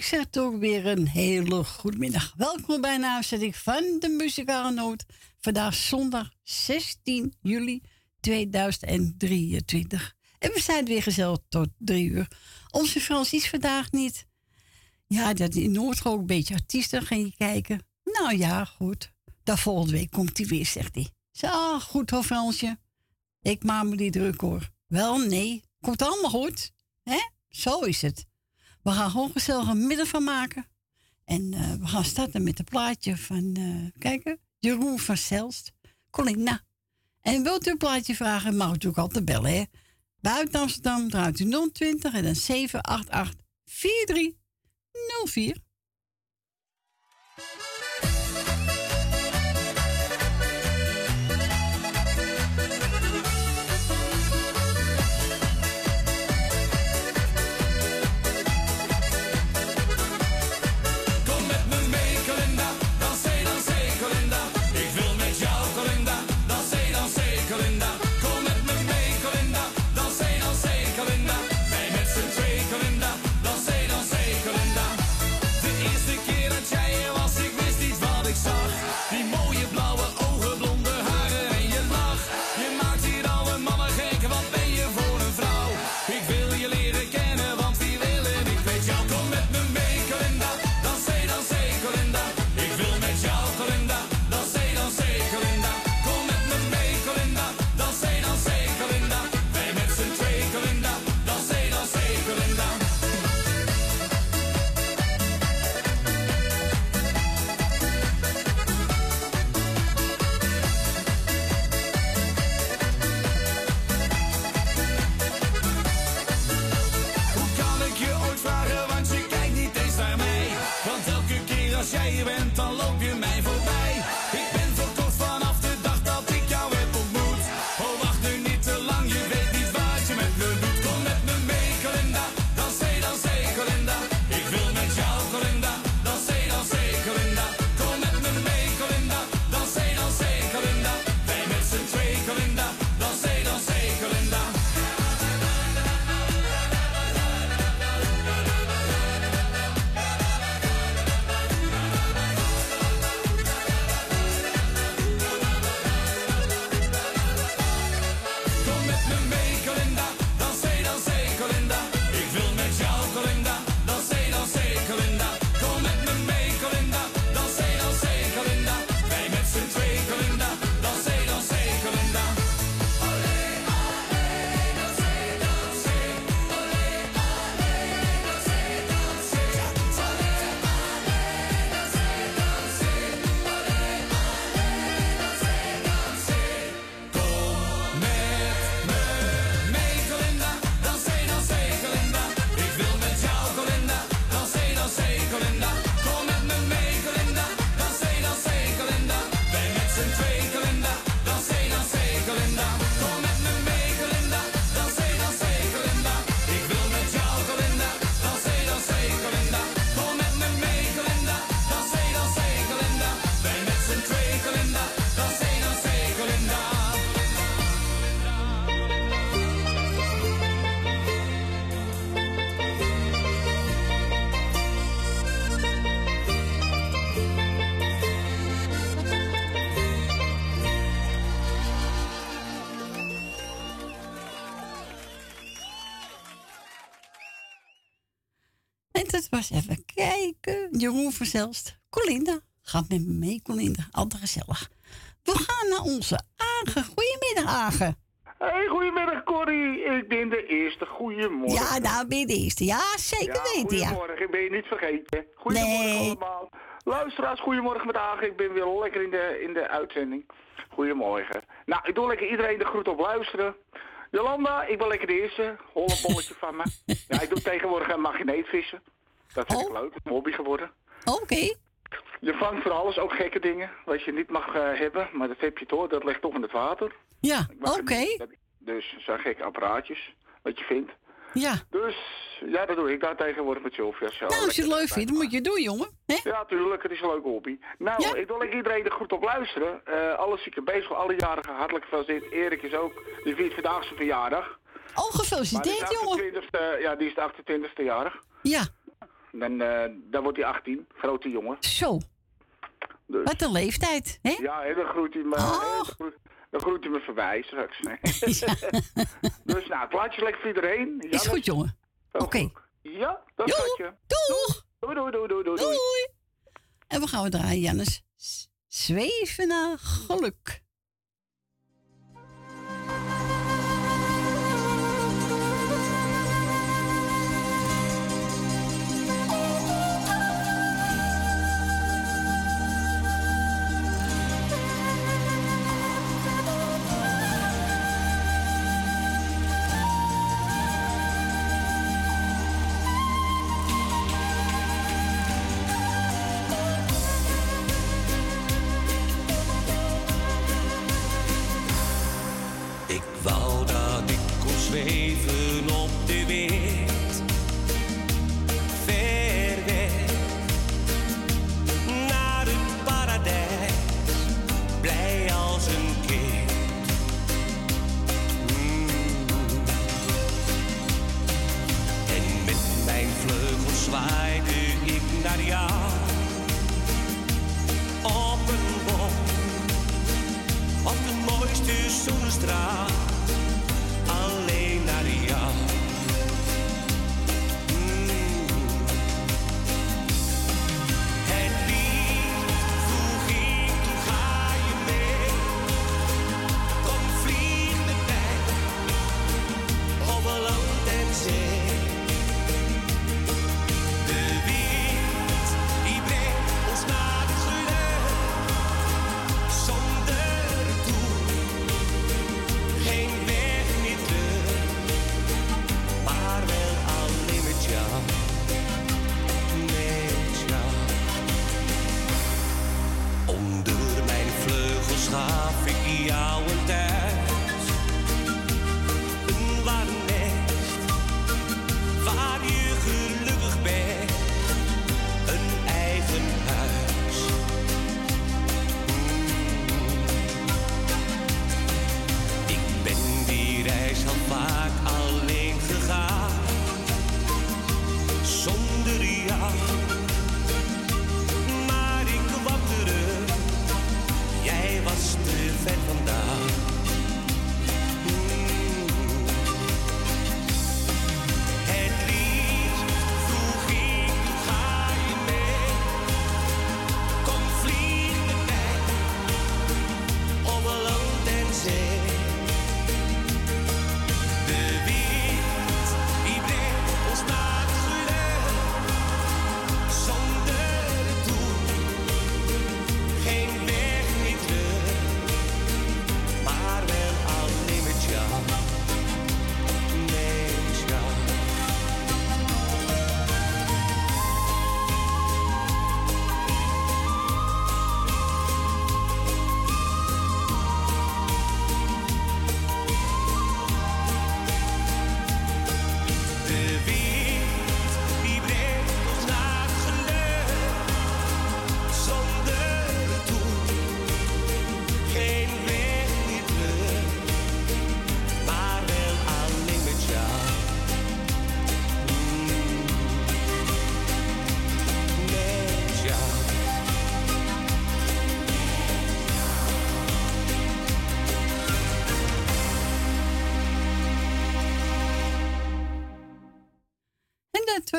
ik zeg toch weer een hele goede middag. Welkom bij een uitzending van de Muzikale Noot. Vandaag zondag 16 juli 2023. En we zijn weer gezellig tot drie uur. Onze Frans is vandaag niet. Ja, dat in Noord ook een beetje artiesten je kijken. Nou ja, goed. Dan volgende week komt hij weer, zegt hij. Zo, goed hoor, Fransje. Ik maak me niet druk hoor. Wel, nee. Komt allemaal goed. hè? Zo is het. We gaan gewoon gezellig een middag van maken. En eh, we gaan starten met een plaatje van, eh kijken, Jeroen van Zelst. Colinda. En wilt u een plaatje vragen, mag u natuurlijk altijd bellen, hè. Buiten Amsterdam draait u 020 en dan 788 4304. Even kijken. Jeroen van Zelst. Colinda. Gaat met me mee, Colinda. Altijd gezellig. We gaan naar onze Agen. Goedemiddag, Agen. Hey, goedemiddag Corrie. Ik ben de eerste. Goedemorgen. Ja, nou ben je de eerste. Ja, zeker Ja, weten, ja. Goedemorgen, ik ben je niet vergeten. Goedemorgen Nee. allemaal. Luisteraars, goedemorgen met Agen. Ik ben weer lekker in de, in de uitzending. Goedemorgen. Nou, ik doe lekker iedereen de groet op luisteren. Jolanda, ik ben lekker de eerste. Hol een bolletje van me. Ja, ik doe tegenwoordig een magneetvissen. Dat vind ik Oh. leuk. Een hobby geworden. Oké. Je vangt voor alles, ook gekke dingen, wat je niet mag eh, hebben. Maar dat heb je toch, dat ligt toch in het water. Ja, oké. dat- Dus zo'n gekke apparaatjes, wat je vindt. Ja. Dus ja, dat doe ik daar tegenwoordig met Sylvia. Zo, Nou, als je het leuk vindt, dan moet je het doen, jongen. Ja, tuurlijk, het is een leuke hobby. Nou, Ja. ik wil ik iedereen er goed op luisteren. Eh alle zieke bezig, alle jarigen hartelijk gefeliciteerd. Erik is ook, die viert vandaag zijn verjaardag. Oh, gefeliciteerd, jongen. 28e, ja, die is de 28e jarig. Ja, Dan, eh, dan wordt hij 18, grote jongen. zo. Dus, Wat een leeftijd, hè? ja, hè, dan groeit hij me, Oh. dan groeit- dan groeit hij me voorbij straks. dus nou, plaatjes lekker voor iedereen. Is Jannes, goed, jongen. Oké. Ja, dat Jo, schatje. doeg! Doei, doei, doei, doei, doei. doei. En we gaan we draaien, Jannes. Naar geluk.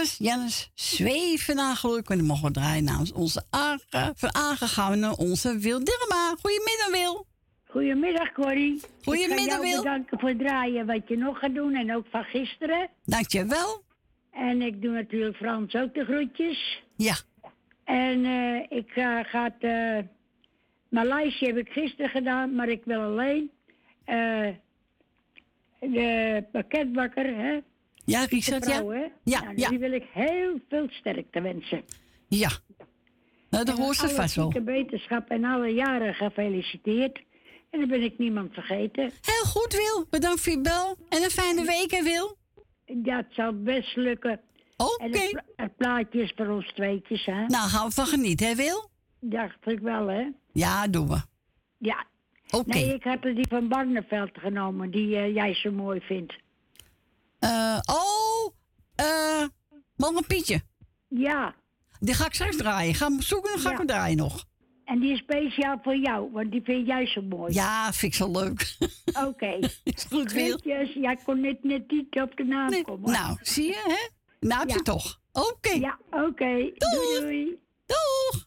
Was Jannes Zweven naar geluk. En die mogen we draaien namens onze aangegane, onze Wil Dirma. Goedemiddag, Wil. Goedemiddag, Corrie. Goedemiddag, Ik ga jou Wil. bedanken voor het draaien wat je nog gaat doen en ook van gisteren. Dankjewel. En ik doe natuurlijk Frans ook de groetjes. Ja, En eh, ik ga, ga het, eh, mijn lijstje heb ik gisteren gedaan, maar ik wil alleen eh, de pakketbakker, hè? Ja Richard, vrouw, ja. hè? Ja, Nou, ja. Die wil ik heel veel sterkte wensen. Ja, Nou, dat hoort ze vast wel. wetenschap en alle jaren gefeliciteerd. En dan ben ik niemand vergeten. Heel goed, Wil. Bedankt voor je bel. En een fijne week, hè, Wil? Ja, het zal best lukken. Oké. En het, pla- het plaatje is voor ons tweetjes, hè? Nou, gaan we van genieten, hè, Wil? Dacht ik wel, hè? Ja, doen we. Ja. Oké. Nee, ik er die van Barneveld genomen, die eh, jij zo mooi vindt. Eh, oh, eh, Mama Pietje. Ja, Die ga ik straks draaien. Ga hem zoeken en ga ik hem draaien nog. en die is speciaal voor jou, want die vind jij zo mooi. Ja, vind ik zo leuk. Oké. Is goed, Wil. Ik kon net, net niet op de naam Nee, komen. nou, zie je, hè? Nou heb je Ja. toch. Oké. Ja, oké. Doei, doei. Doeg.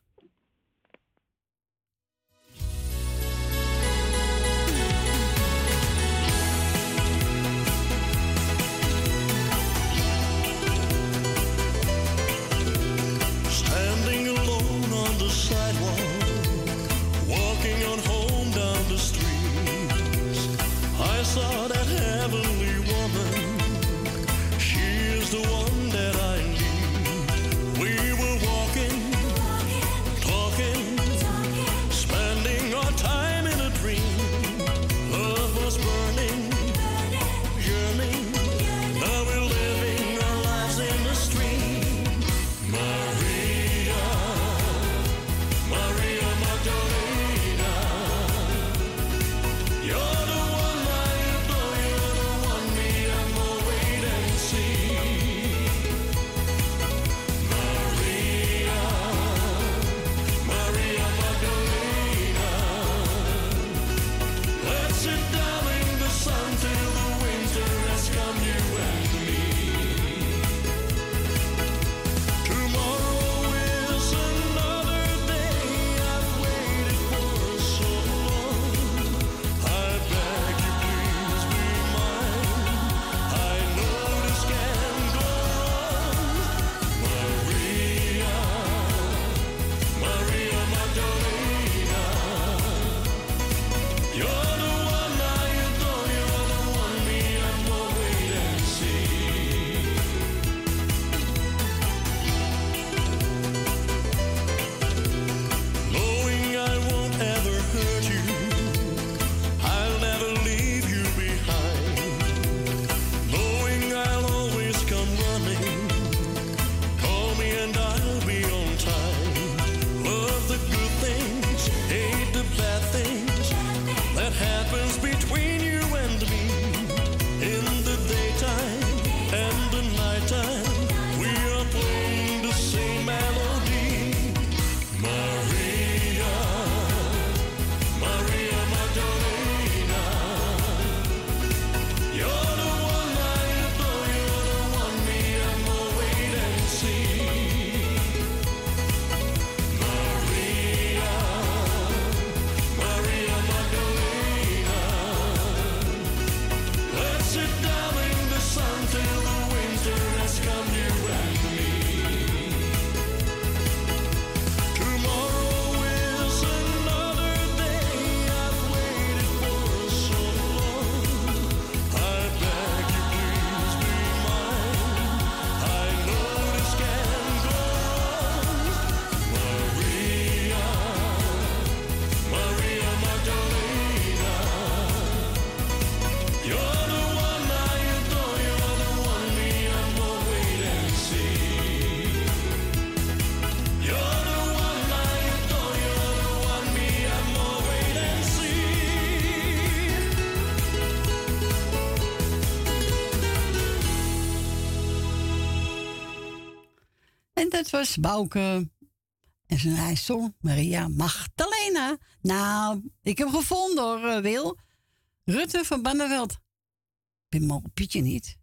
Dat was Bouke. En zijn hij zong Maria Magdalena. Nou, ik heb gevonden hoor, eh, Wil. Rutte van Banneveld. Ik ben Pietje niet.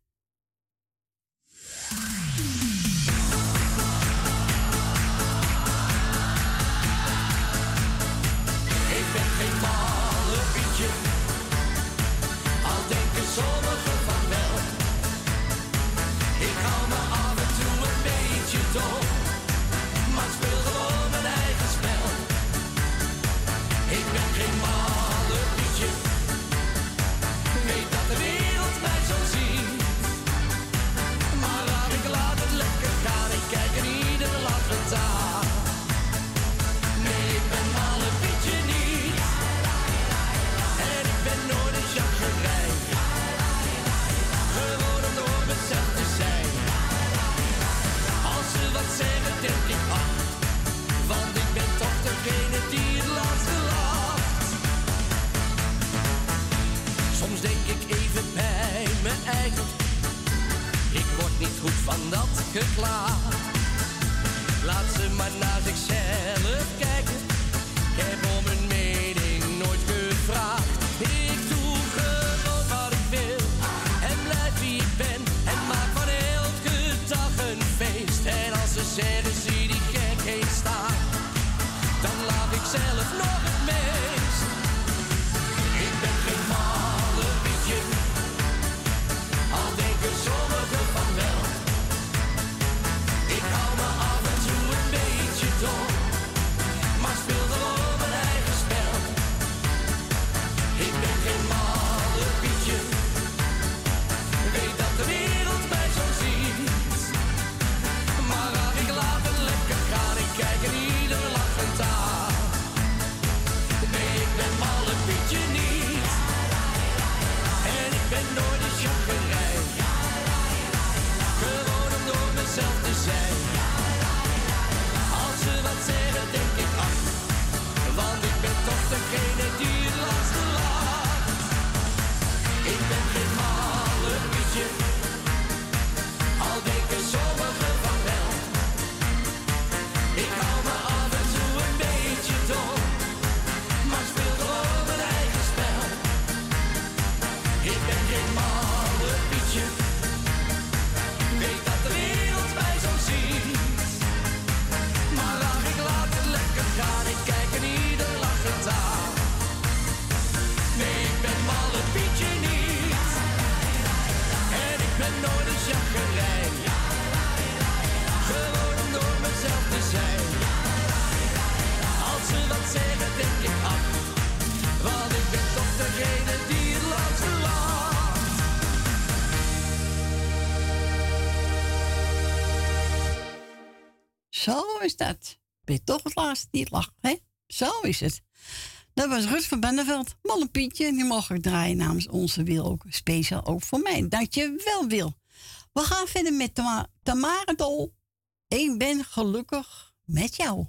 is dat. Ben je toch het laatste die lacht, hè? Zo is het. Dat was Rut van Benneveld. Malle Pietje, die mag ik draaien namens onze Wil ook. Speciaal ook voor mij. Dank je wel Wil. We gaan verder met Tamara Dol. Ik ben gelukkig met jou.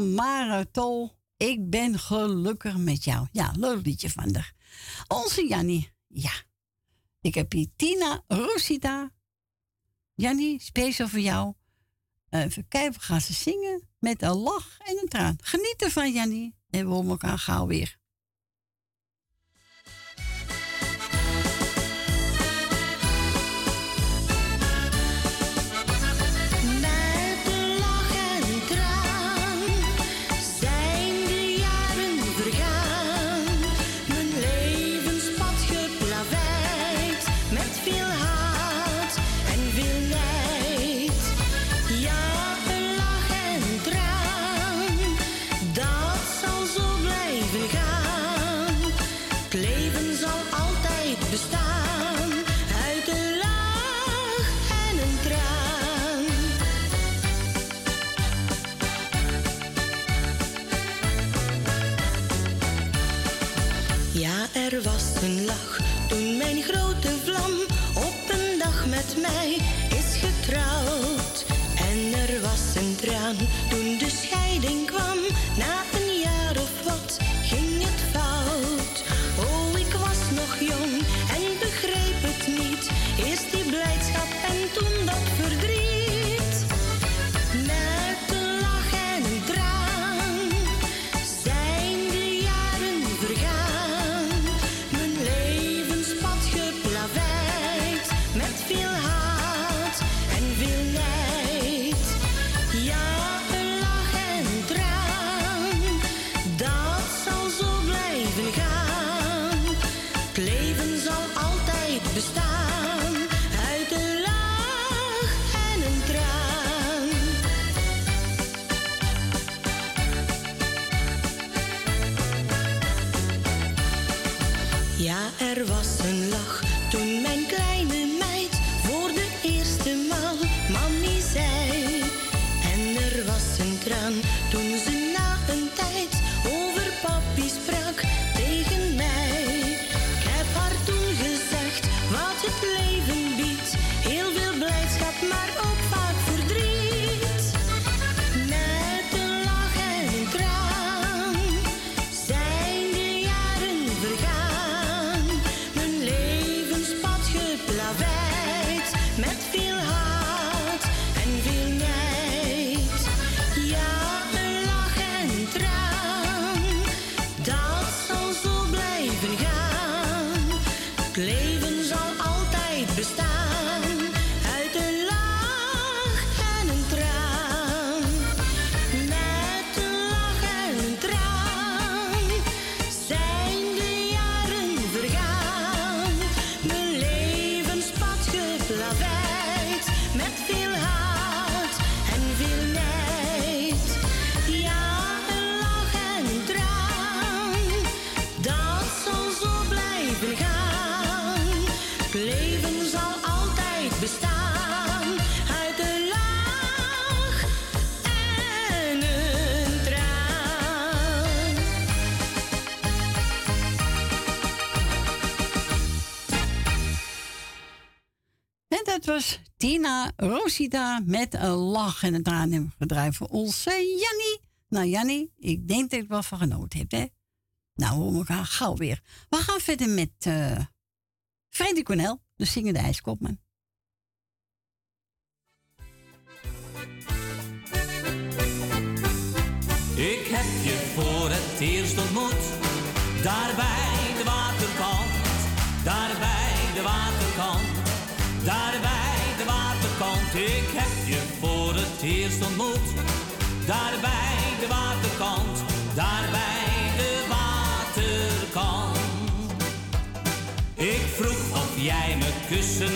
Maratol, ik ben gelukkig met jou. Ja, leuk liedje van de. Onze Janni, ja. Ik heb hier Tina Rosita. Janni, speciaal voor jou. Eh, even kijken, we gaan ze zingen met een lach en een traan. Genieten van Janni, En we horen elkaar gauw weer. Er was een lach. er was. Tina Rosita met een lach en een traan hebben voor onze Janny. Nou Janny, ik denk dat je ik wel van genoten hebt, hè? Nou, we gaan gauw weer. We gaan verder met uh, Freddy Cornel, de zingende ijskopman. Ik heb je voor het eerst ontmoet, daar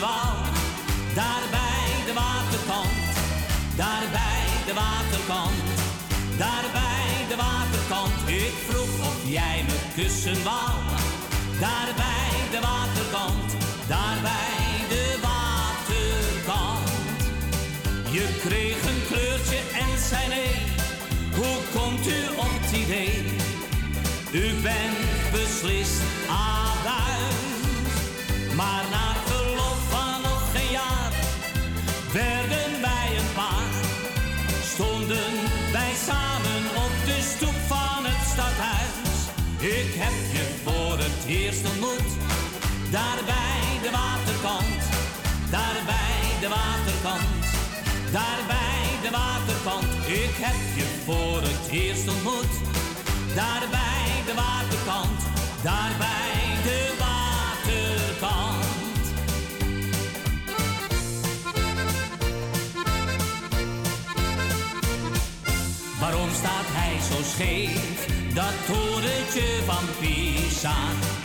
Daarbij de waterkant, daarbij de waterkant, daarbij de waterkant. Ik vroeg of jij me kussen wou, Daarbij. Daar bij de waterkant, daar bij de waterkant, daar bij de waterkant. Ik heb je voor het eerst ontmoet. Daar bij de waterkant, daar bij de waterkant. Waarom staat hij zo scheef? Dat torentje van Pisa.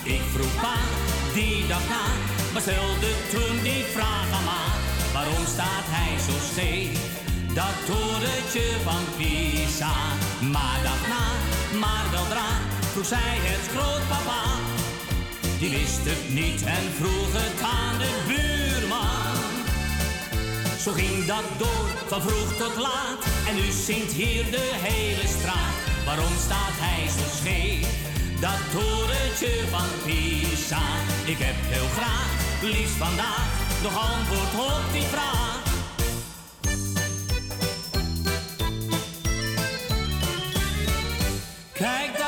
Ik vroeg pa die dag na, maar stelde toen die vraag aan ma. Waarom staat hij zo scheef? Dat torentje van Pisa. Maar dag na, maar weldra, vroeg zij het grootpapa. Die wist het niet en vroeg het aan de buurman. Zo ging dat door, van vroeg tot laat. En nu zingt hier de hele straat. Waarom staat hij zo scheef? Dat torentje van Pisa. Ik heb heel graag, liefst vandaag, nog antwoord op die vraag. Kijk, daar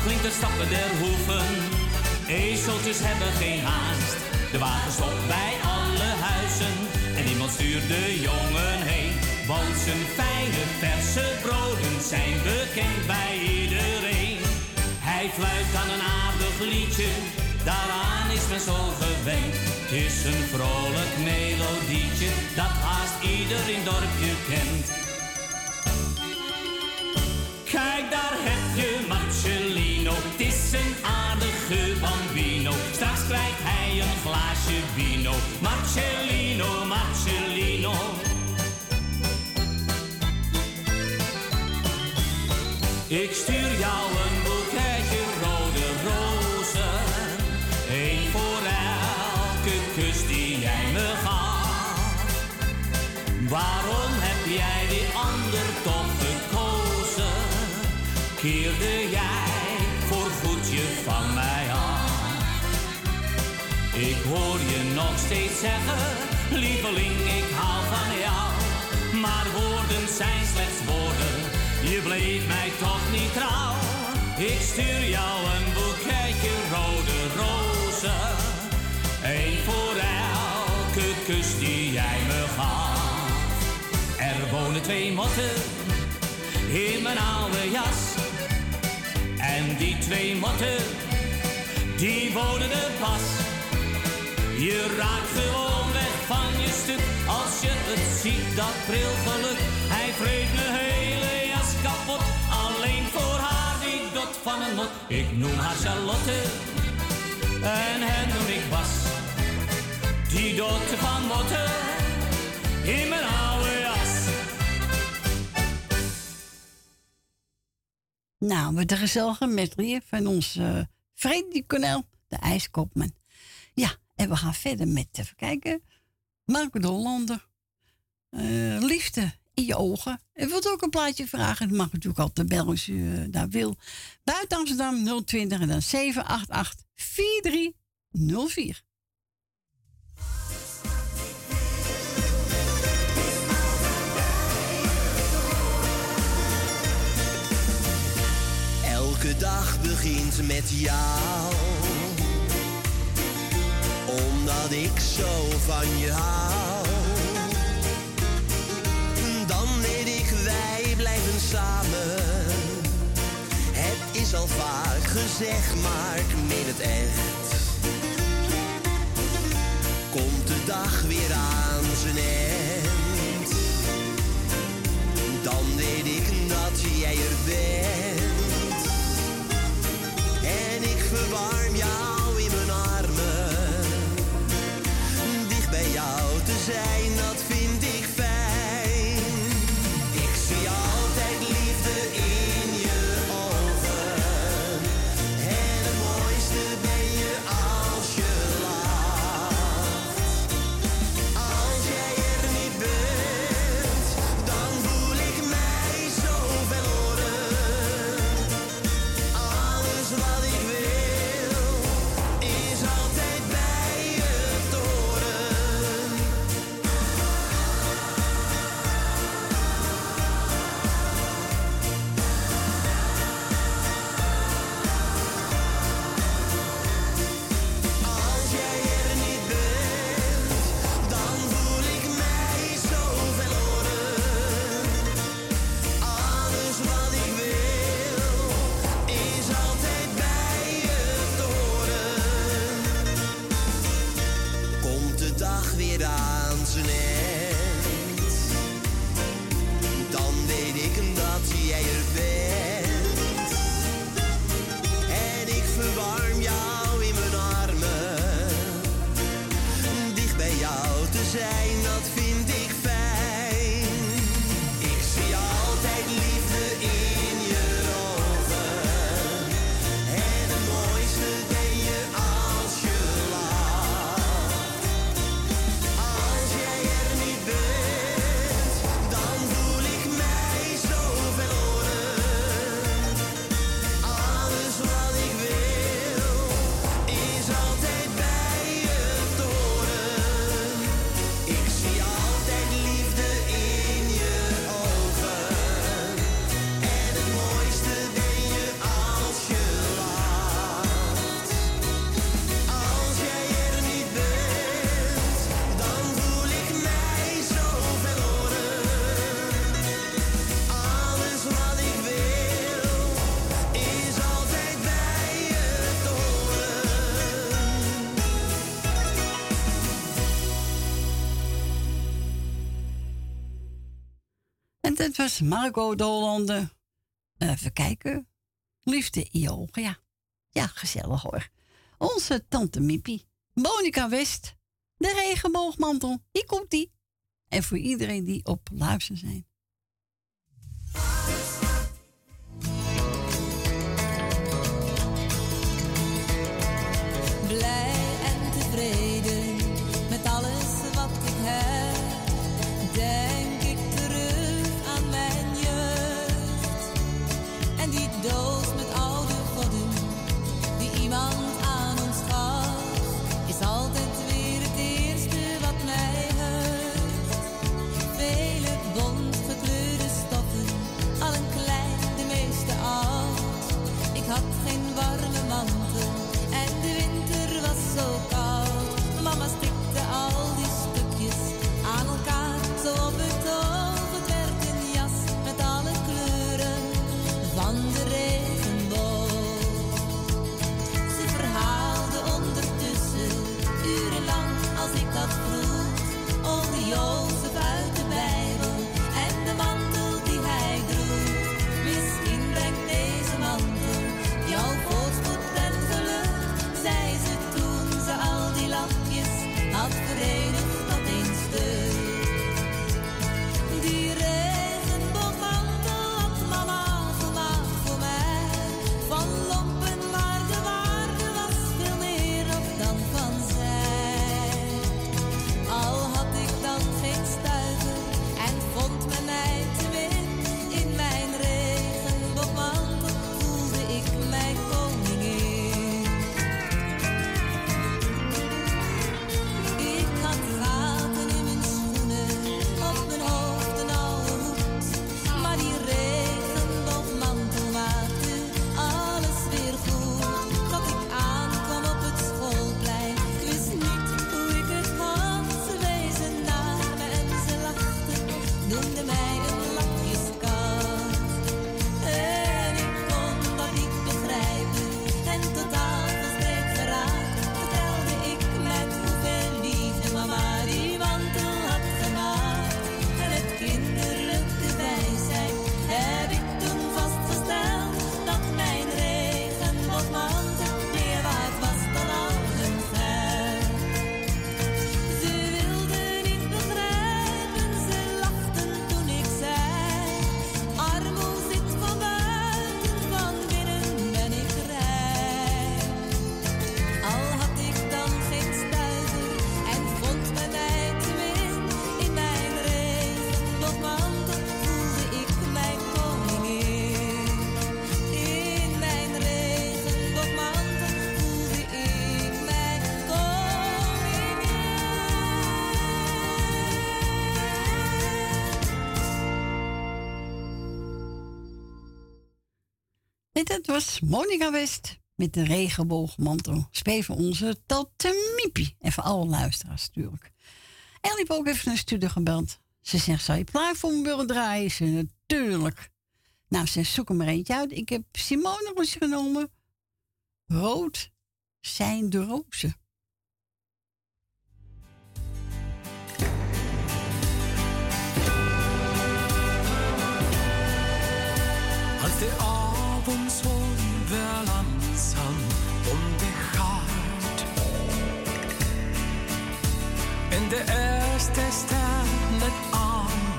Het stappen der hoeven, ezeltjes hebben geen haast. De wagen stopt bij alle huizen en iemand stuurt de jongen heen. Want zijn fijne verse broden zijn bekend bij iedereen. Hij fluit aan een aardig liedje, daaraan is men zo gewend. Het is een vrolijk melodietje, dat haast ieder in dorpje kent. Kijk, daar heb je Marcellino, het is een aardige bambino. Straks krijgt hij een glaasje vino. Marcellino, Marcellino. Ik stuur steeds zeggen, lieveling, ik hou van jou. Maar woorden zijn slechts woorden, je bleef mij toch niet trouw. Ik stuur jou een boeketje rode rozen, één voor elke kus die jij me gaf. Er wonen twee motten in mijn oude jas. En die twee motten, die wonen er pas. Je raakt gewoon weg van je stuk als je het ziet, dat pril geluk. Hij vreet mijn hele jas kapot, alleen voor haar die dot van een mot. Ik noem haar Charlotte en hen noem ik Bas. Die dot van motten in mijn oude jas. Nou, met de gezellige medley van onze uh, Freddy Cornel, de ijskopman. En we gaan verder met, even kijken, Marco de Hollander. Eh, liefde in je ogen. En wilt ook een plaatje vragen, dat mag natuurlijk altijd bellen als u eh, daar wil. Buiten Amsterdam 020 en dan 788 4304. Elke dag begint met jou. Omdat ik zo van je hou. Dan weet ik, wij blijven samen. Het is al vaak gezegd, maar ik het echt. Komt de dag weer aan zijn eind. Dan weet ik dat jij er bent. En ik verwarm Dat was Margot Dolande. Even kijken. Liefde Ioga. Ja. ja, gezellig hoor. Onze tante Mippie. Monica West. De regenboogmantel. Hier komt die. En voor iedereen die op luister zijn. Monika Monica West met de regenboogmantel. Speven onze tante Miepie. En voor alle luisteraars natuurlijk. Ellie ook even een studie gebeld. Ze zegt, zou je plaat voor me willen draaien? Ze natuurlijk. Nou, ze zoek er maar eentje uit. Ik heb Simone genomen. Rood zijn de rozen. de eerste ster met aan.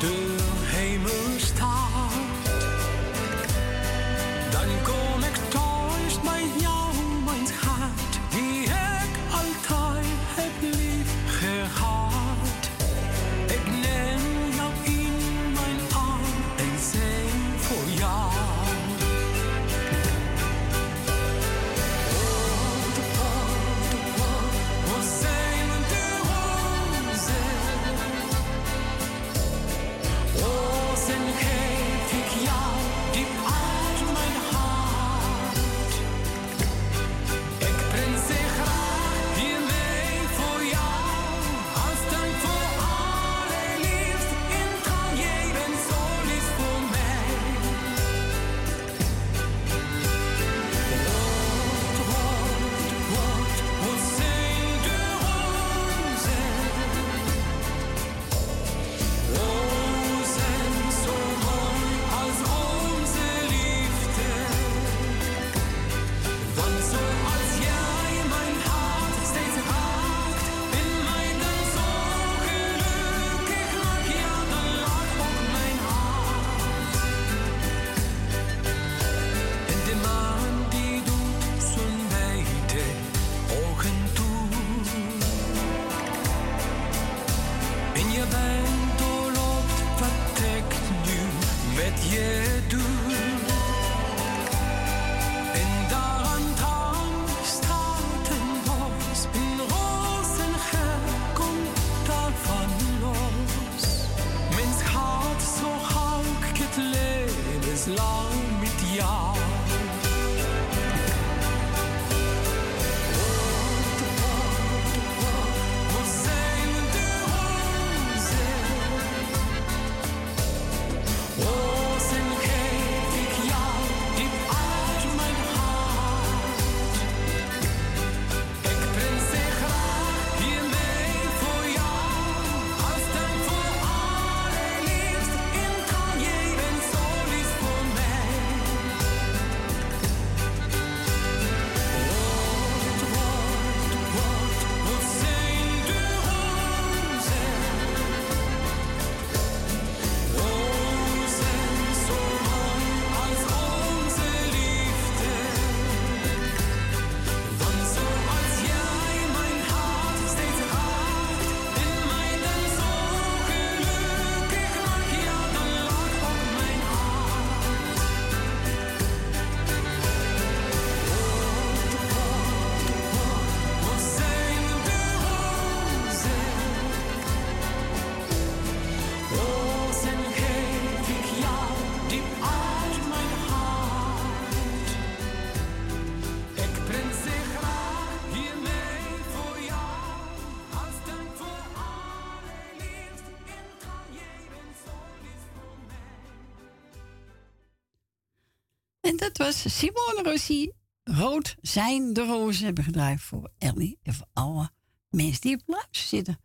Simone Rossi, Rood zijn de rozen hebben gedraaid voor Ellie en voor alle mensen die op luister zitten.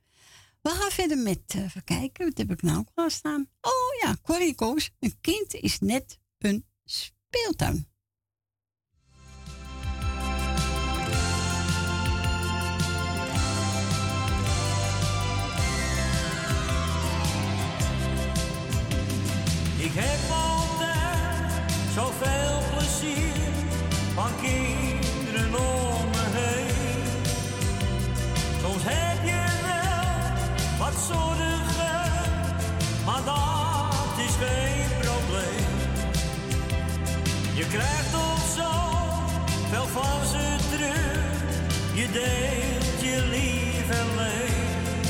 We gaan verder met, uh, even kijken, wat heb ik nou klaarstaan? Oh ja, Corrie Koos, een kind is net een speeltuin. Krijgt op zo wel van ze terug. Je deelt je lief en leed.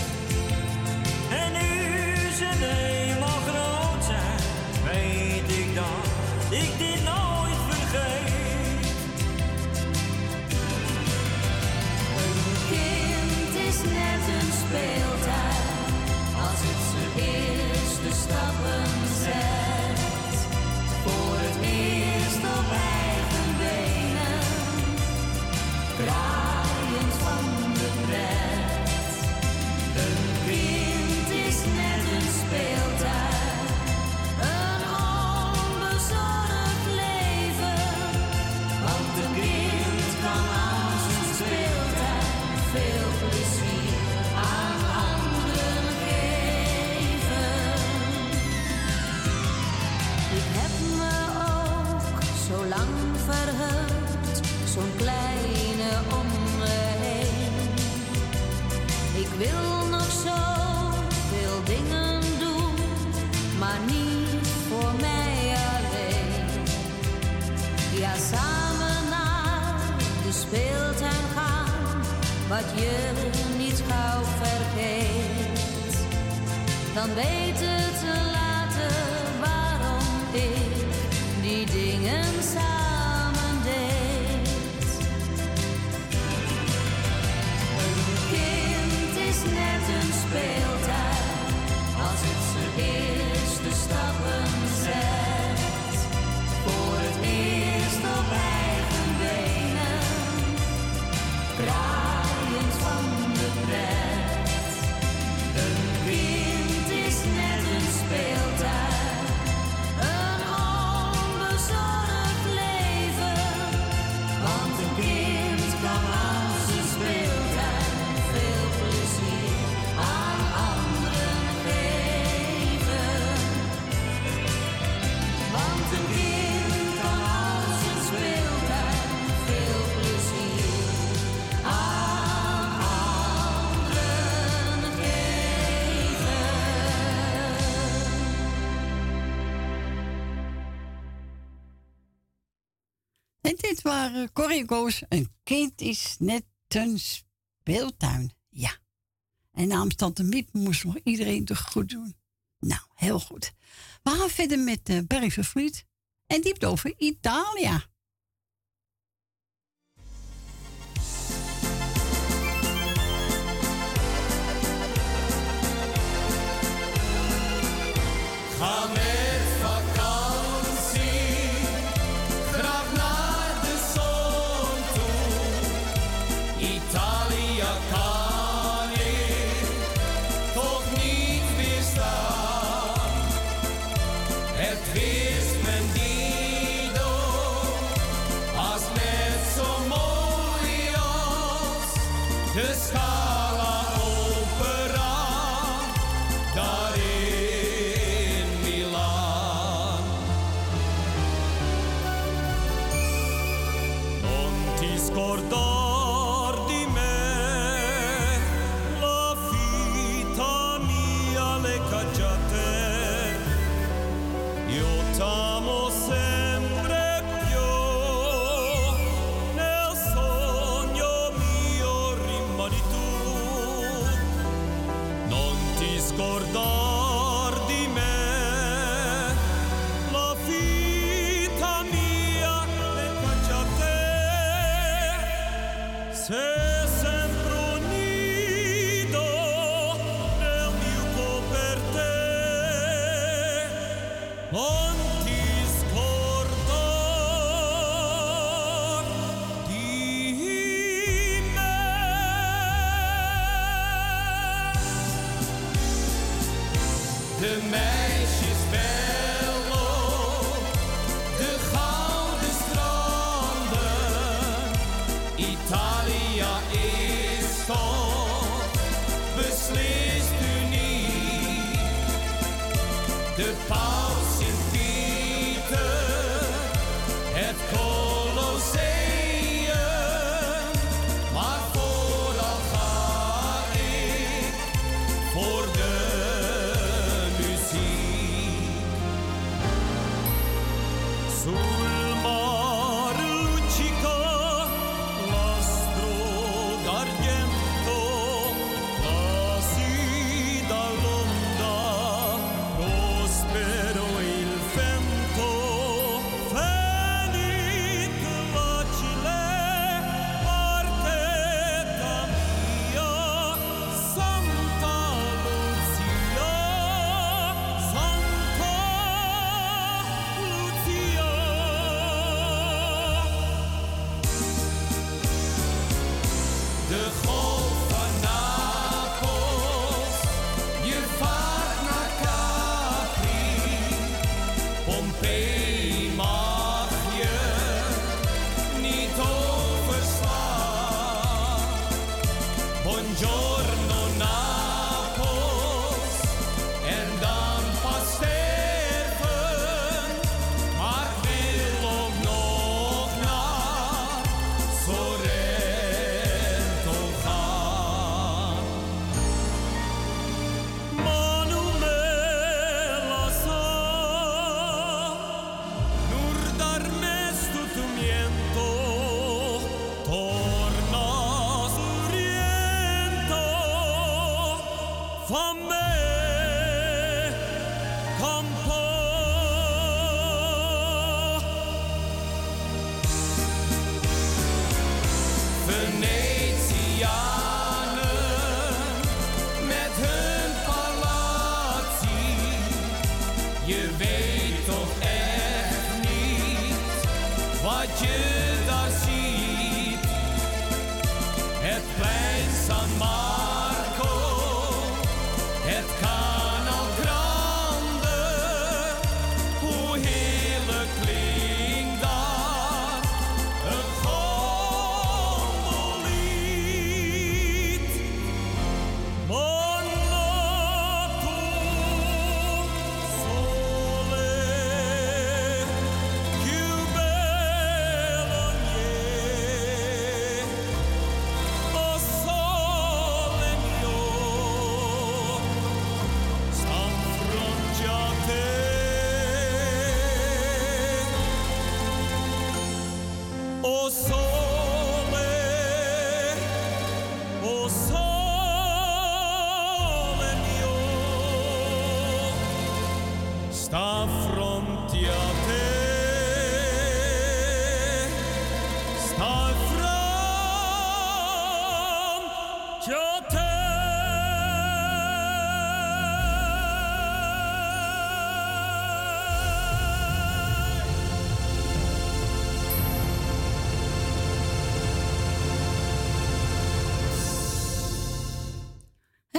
En nu ze helemaal groot zijn, weet ik dat ik dit nooit vergeet. Een kind is net een speel. wat je niet gauw vergeet, dan weet het te later waarom ik die dingen zei. waren Corrie Een kind is net een speeltuin. Ja. En namens Tante Miep moest nog iedereen toch goed doen. Nou, heel goed. We gaan verder met uh, Berg van En die over Italia.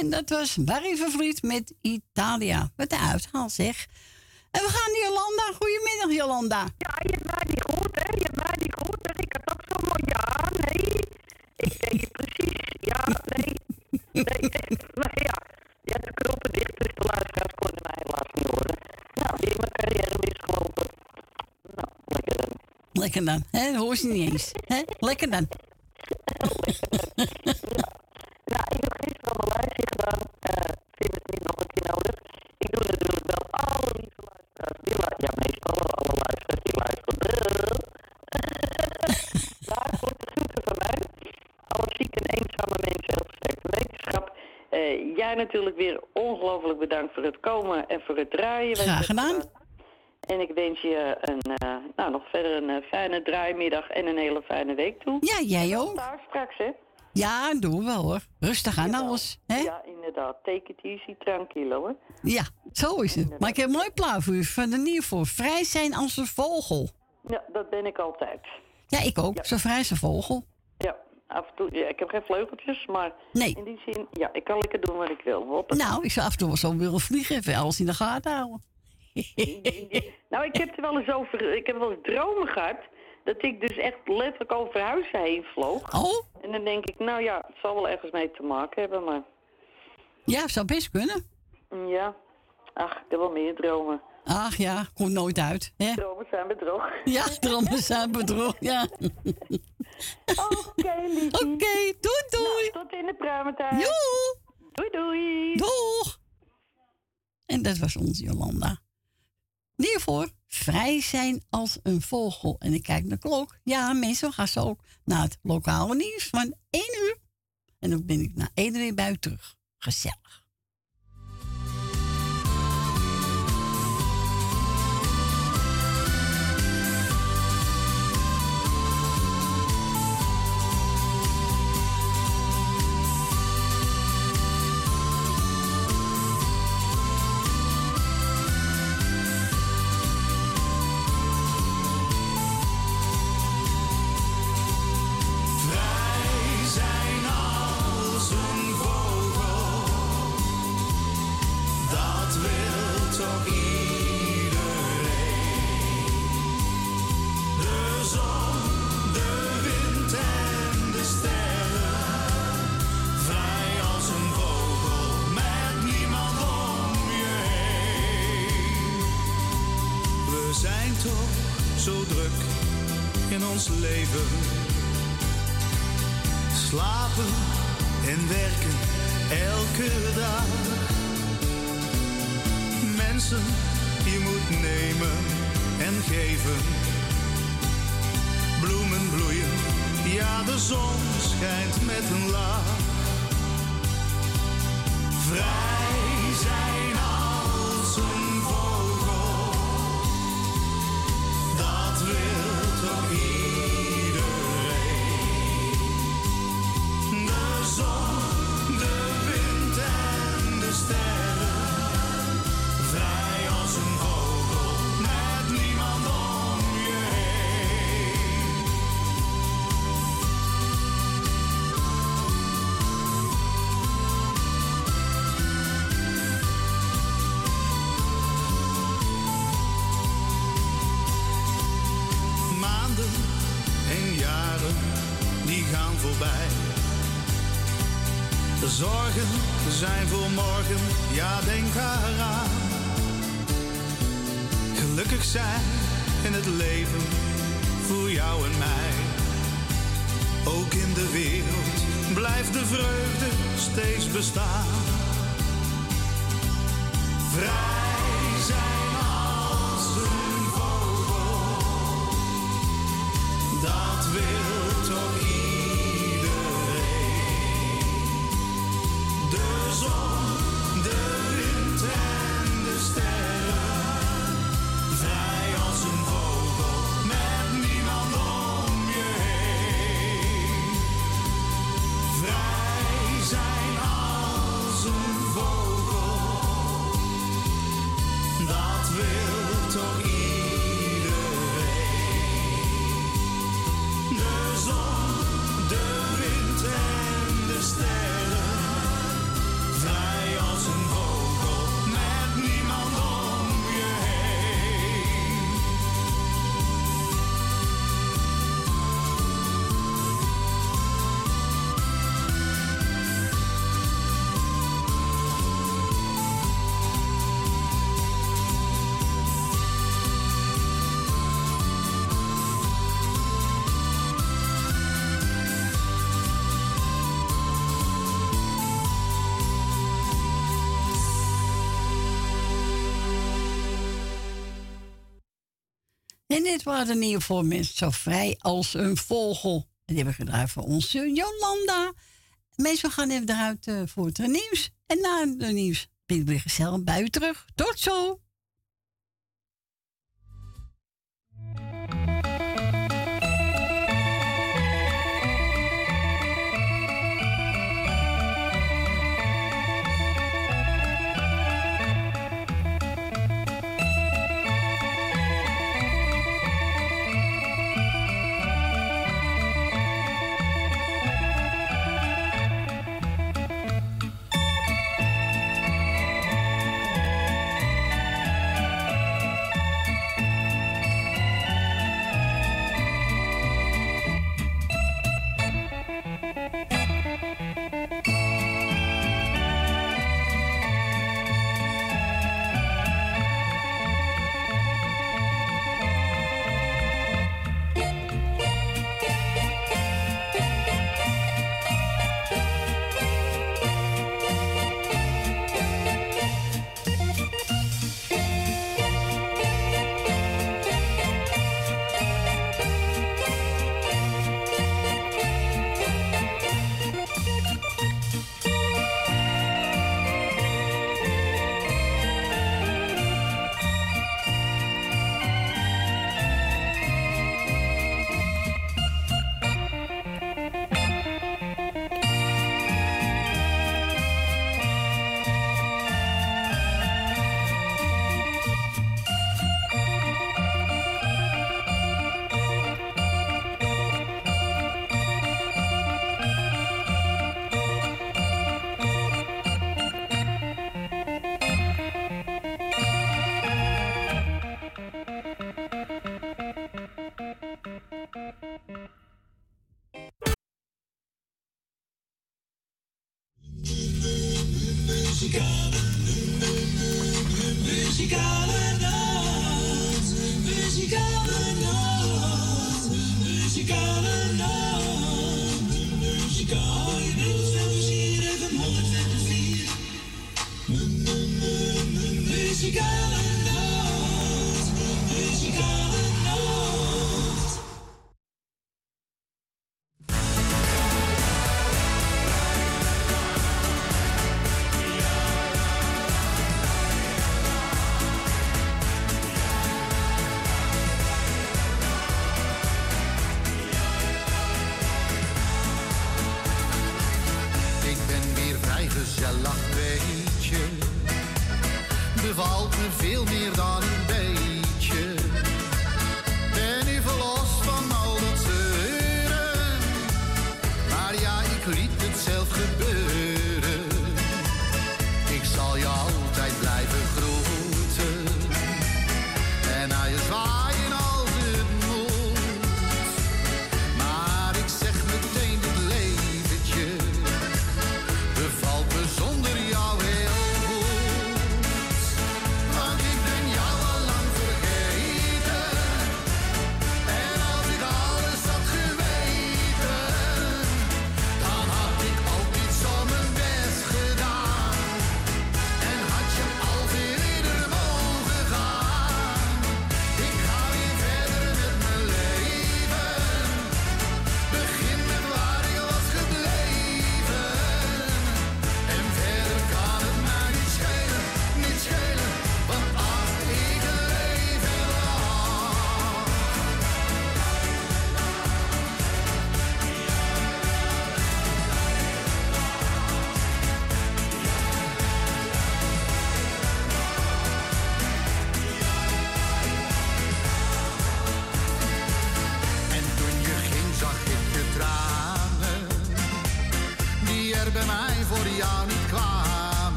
En dat was Barry Vervliet met Italia. Wat een uithaal zeg. En we gaan naar Jolanda. Goedemiddag Jolanda. Ja, je mij niet goed, hè? Je mij niet goed. En ik had ook zo mooi. Ja, nee. Ik je precies. Ja, nee. Nee, nee. Maar ja. Ja, de knoppen dicht, dus de luisteraars konden mij helaas niet horen. Nou, die mijn carrière misgelopen. Nou, lekker dan. Lekker dan. Hè? Hoor je niet eens. Hè? Lekker dan. Natuurlijk weer ongelooflijk bedankt voor het komen en voor het draaien. Graag gedaan. En ik wens je een, eh, nou, nog verder een eh, fijne draaimiddag en een hele fijne week toe. Ja, jij ook. Daar straks, hè? Ja, doen we wel hoor. Rustig aan alles. Hè? Ja, inderdaad. Take it easy, tranquilo, hoor. Ja, zo is het. Maar ik heb een mooi plaat voor u van de nieuw voor. Vrij zijn als een vogel. Ja, dat ben ik altijd. Ja, ik ook. Zo vrij als een vogel. Ja, af en toe. Ja, ik heb geen vleugeltjes, maar Nee. in die zin, ja, ik kan lekker doen wat ik wil. Nou, ik zou af en toe wel zo willen vliegen. Even alles in de gaten houden. Nou, ik heb er wel eens over, ik heb wel eens dromen gehad, dat ik dus echt letterlijk over huizen heen vloog. Oh? En dan denk ik, nou ja, het zal wel ergens mee te maken hebben, maar Ja, zou best kunnen. ja. Ach, ik heb wel meer dromen. Ach ja, komt nooit uit. Hè? Dromen zijn bedrog. Ja, dromen zijn bedrog. Ja. Oké, liefie. Oké, doei doei. tot in de pruimentijd. Joe. Doei doei. Doeg. En dat was onze Jolanda. Hiervoor vrij zijn als een vogel. En ik kijk naar de klok. Ja, mensen, we gaan zo ook naar het lokale nieuws van 1 uur. En dan ben ik na 1 uur weer bij u terug. Gezellig. Voor jou en mij. Ook in de wereld blijft de vreugde steeds bestaan. Vrij zijn als een vogel, dat wil toch iedereen. De zon, dit waren in ieder geval mensen zo vrij als een vogel. En die hebben we gedraaid voor onze Jolanda. Mensen we gaan even eruit eh, voor het nieuws. En na het nieuws ben ik weer gezellig bij terug. Tot zo!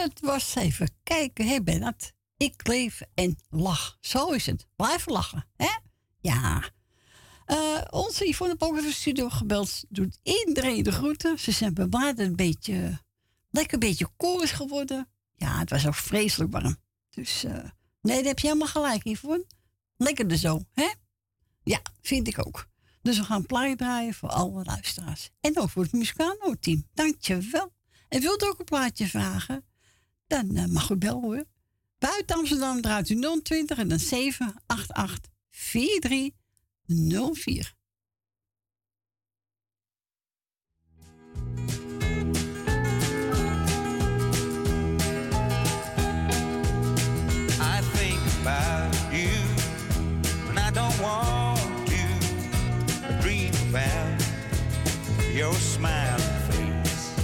Dat was even kijken, hé Bernard. Ik leef en lach. Zo is het. Blijven lachen, hè? Ja. Eh, onze Yvonne de studio gebeld. Doet iedereen de groeten. Ze zijn het een beetje, lekker een beetje koor is geworden. Ja, het was ook vreselijk warm. Dus eh, nee, daar heb je helemaal gelijk, Yvonne. Lekker er zo, hè? Ja, vind ik ook. Dus we gaan plaat draaien voor alle luisteraars. En ook voor het Musicano-team. Dankjewel. En wilt ook een plaatje vragen? Dan eh, mag u bellen hoor. Buiten Amsterdam draait u 020 en dan 788 4304. I think about you when I don't want to dream about your smiling face.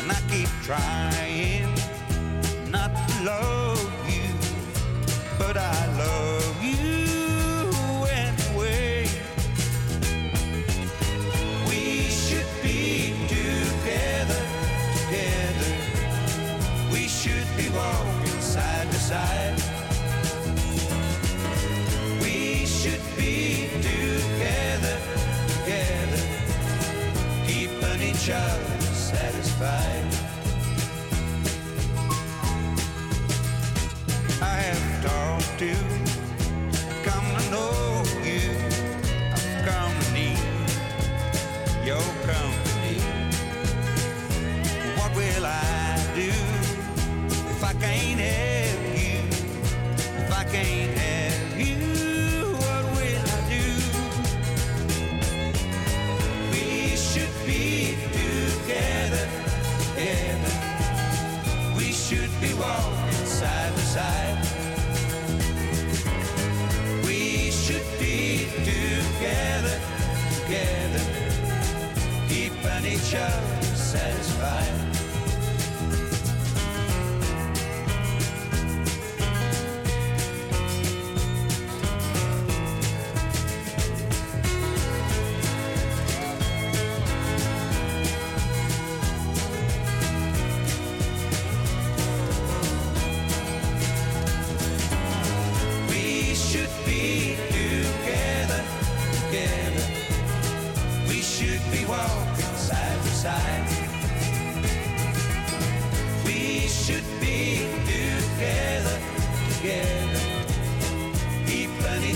And I keep trying love you, but I love you anyway. We should be together, together. We should be walking side by side. We should be together, together, keeping each other satisfied. I have talked to, come to know you, I've come to need your company. What will I do if I can't show satisfied.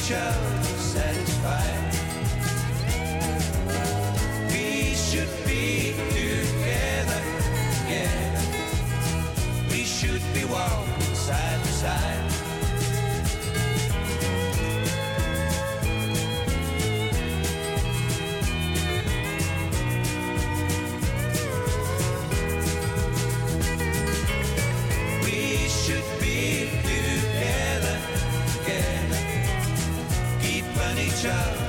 show. Each other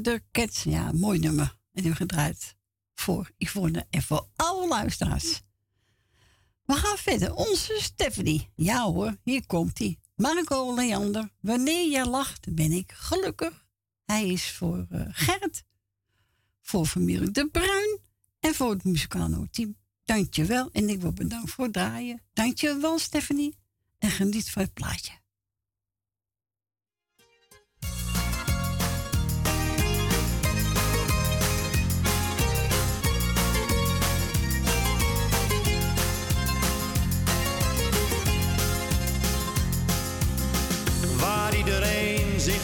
de Cats. Ja, mooi nummer. En die gedraaid voor Yvonne en voor alle luisteraars. We gaan verder. Onze Stephanie. Ja hoor, hier komt hij. Marco Leander. Wanneer jij lacht, ben ik gelukkig. Hij is voor eh, Gert. Voor familie De Bruin. En voor het Musicano-team. Dankjewel. En ik wil bedankt voor het draaien. Dankjewel, Stephanie. En geniet van het plaatje.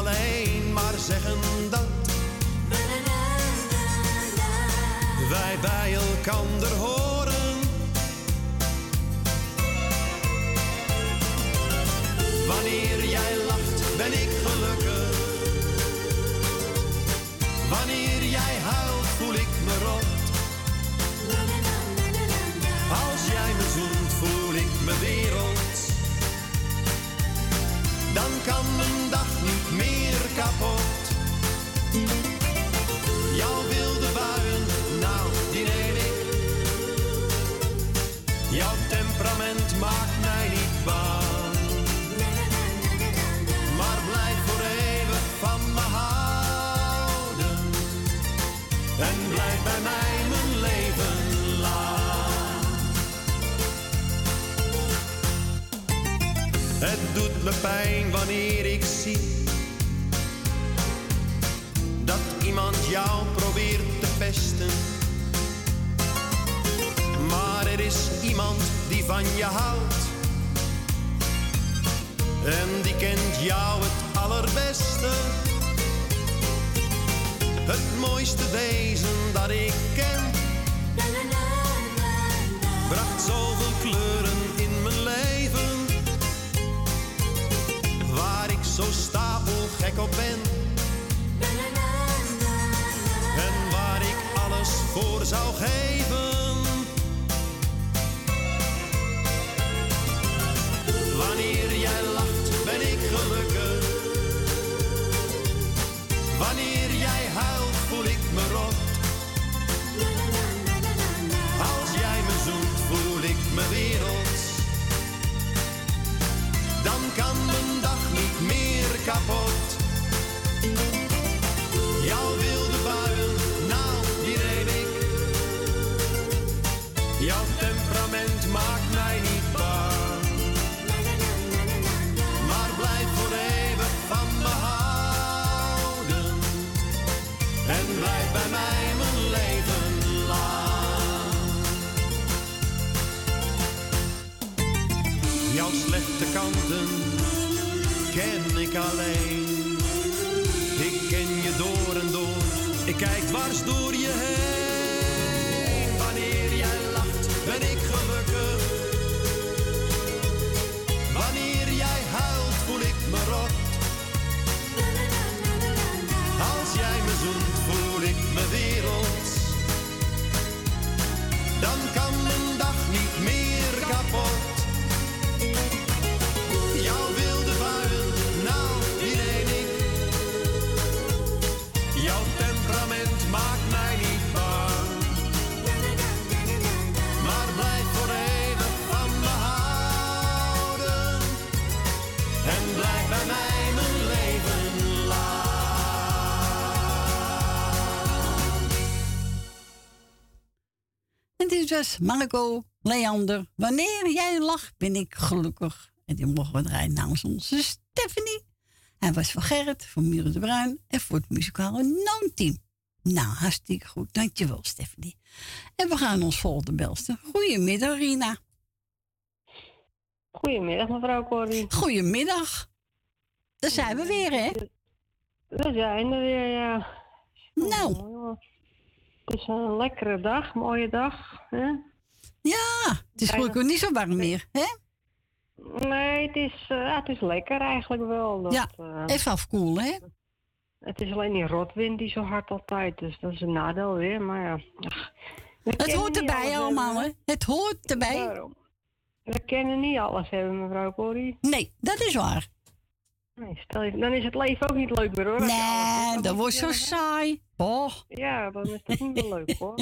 alleen maar zeggen dat wij bij elkander horen. Wanneer jij lacht, ben ik gelukkig. Wanneer jij huilt, voel ik me rot. Als jij me zoent, voel ik me wereld. Dan kan mijn dag niet kapot. Jouw wilde buien, nou, die neem ik. Jouw temperament maakt mij niet bang. Maar blijf voor eeuwig van me houden. En blijf bij mij mijn leven lang. Het doet me pijn wanneer ik zie iemand jou probeert te pesten. Maar er is iemand die van je houdt. En die kent jou het allerbeste. Het mooiste wezen dat ik ken. Bracht zoveel kleuren in mijn leven. Waar ik zo stapelgek op ben. Voor zou geven. Wanneer jij lacht, ben ik gelukkig. Wanneer jij huilt, voel ik me rot. Als jij me zoent, voel ik me wereld. Dan kan mijn dag niet meer kapot. Ik alleen. Ik ken je door en door, ik kijk dwars door je heen. Was Marco Leander. Wanneer jij lacht, ben ik gelukkig. En die mogen we draaien namens onze Stephanie. Hij was van Gerrit, van Mure de Bruin en voor het muzikale Noonteam. Nou, hartstikke goed. Dankjewel, Stephanie. En we gaan ons volgende belsten. Goedemiddag, Rina. Goedemiddag, mevrouw Corrie. Goedemiddag. Daar zijn we weer, hè? We zijn er weer, ja. Nou. Het is een lekkere dag, mooie dag. Hè? Ja, het is gelukkig niet zo warm meer, hè? Nee, het is, eh, het is lekker eigenlijk wel. Dat, Ja, eh, even afkoelen, hè? het is alleen die rotwind die zo hard altijd, dus dat is een nadeel weer. Maar ja, Het hoort erbij allemaal, hè? Het hoort erbij. Daarom. We kennen niet alles hebben, mevrouw Corrie. Nee, dat is waar. Nee, stel je, dan is het leven ook niet leuk meer hoor. Nee, dat wordt zo saai. Oh, Ja, dan is het niet meer leuk hoor.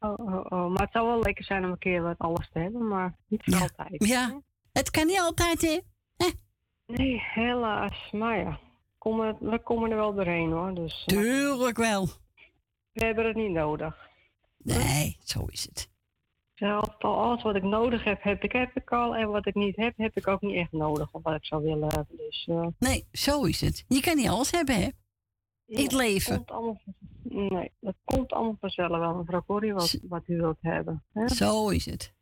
Oh, oh, oh. Maar het zou wel lekker zijn om een keer wat alles te hebben, maar niet voor altijd. ja. Het kan niet altijd, hè? Nee, helaas. Maar ja, komen, we komen er wel doorheen hoor. Dus, Tuurlijk wel. we hebben het niet nodig. Nee, zo is het. Zelfs al alles wat ik nodig heb, heb ik, heb ik al. En wat ik niet heb, heb ik ook niet echt nodig. Of wat ik zou willen hebben. Dus, eh, Nee, zo is het. Je kan niet alles hebben, hè? In het ja, leven. komt allemaal, nee, dat komt allemaal vanzelf wel, mevrouw Corrie, wat, wat u wilt hebben. Hè? Zo is het.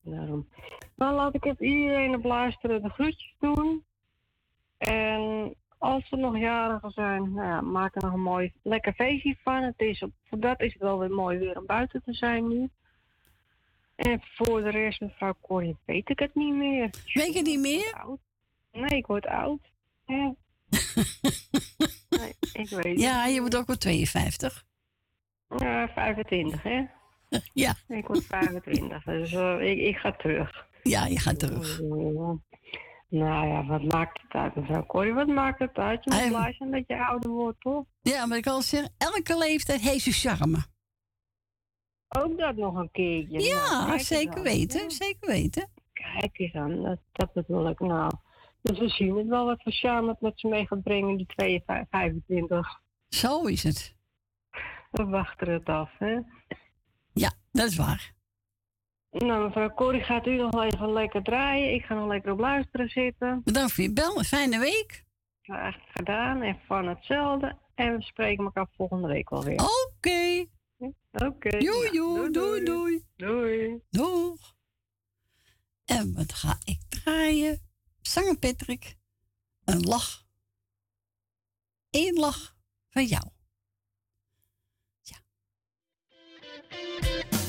Daarom. Nou, laat ik even iedereen op luisteren de groetjes doen. En als er nog jarigen zijn, nou ja, maak er nog een mooi lekker feestje van. Het is op, dat is het wel weer mooi weer om buiten te zijn nu. En voor de rest, mevrouw Corrie, weet ik het niet meer. Weet je niet meer? Oud. Nee, ik word oud. Ja. nee, ik weet Ja, je wordt ook wel 52. Ja, 25, hè? Ja. Ik word 25, dus eh, ik, ik ga terug. Ja, je gaat terug. Nou ja, wat maakt het uit, mevrouw Corrie? Wat maakt het uit? Je moet blij zijn dat je ouder wordt, toch? Ja, maar ik kan zeggen, elke leeftijd heeft zijn charme. Ook dat nog een keertje. Nou, Ja, eens zeker weten, Ja, zeker weten. Kijk eens aan, dat, dat bedoel ik nou. Dus we zien het wel wat voor charme met ze mee gaat brengen, die 22, 25. Zo is het. We wachten het af, hè? Ja, dat is waar. Nou, mevrouw Corrie gaat u nog even lekker draaien. Ik ga nog lekker op luisteren zitten. Bedankt voor je bel. Een fijne week. Graag gedaan en van hetzelfde. En we spreken elkaar volgende week wel weer. Oké. Oké. Joe, joe, doei, doei. Doei. Doeg. En wat ga ik draaien? Zanger Patrick. Een lach. Eén lach van jou. Een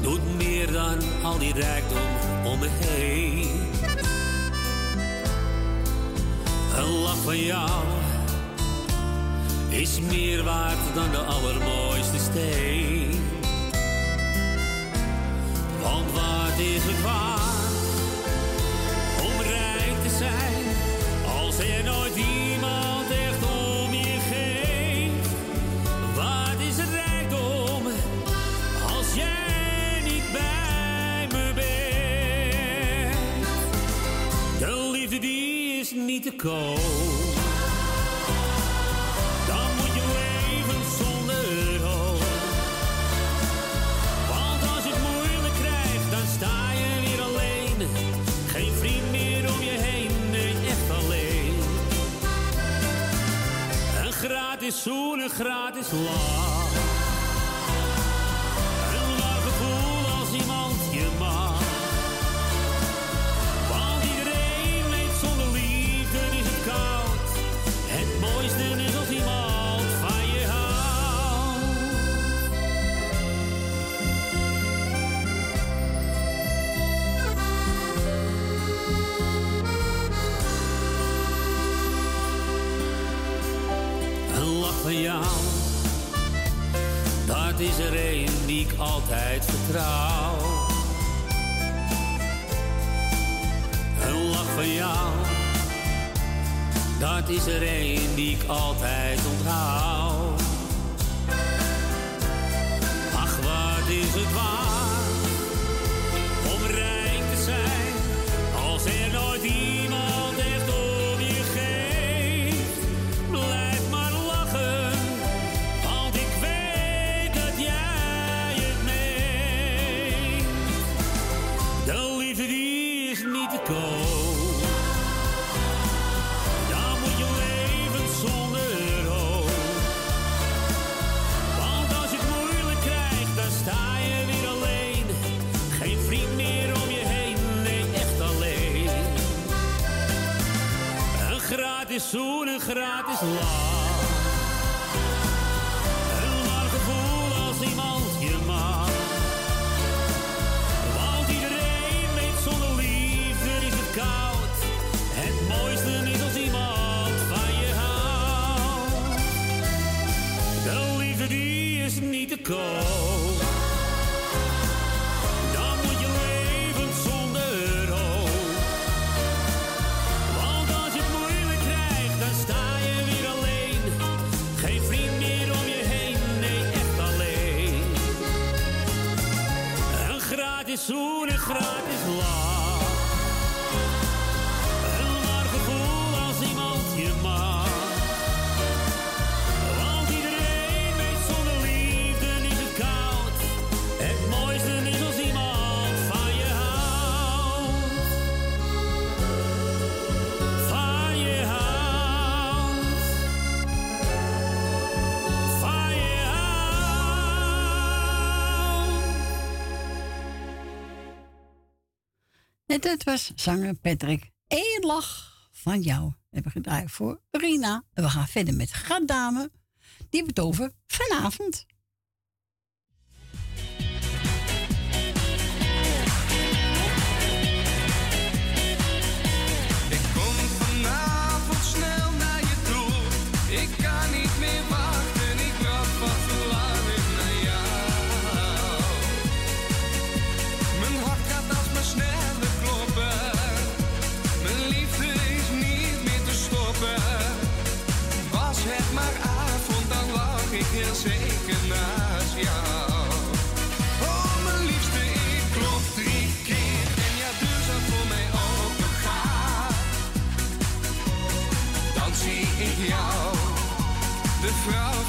doet meer dan al die rijkdom om me heen. Een lach van jou is meer waard dan de allermooiste steen. Want wat is het waard Niet te koop, dan moet je leven zonder hoop. Want als je het moeilijk krijgt, dan sta je weer alleen. Geen vriend meer om je heen, nee, echt alleen. Een gratis soer, een gratis lach. is er een die ik altijd vertrouw. Een lach van jou, dat is er een die ik altijd onthoud. Ach, wat is het waar? gratis lang. het, was zanger Patrick. Eén lach van jou. hebben heb gedraaid voor Rina. En we gaan verder met Gadame. Die betoven vanavond. proud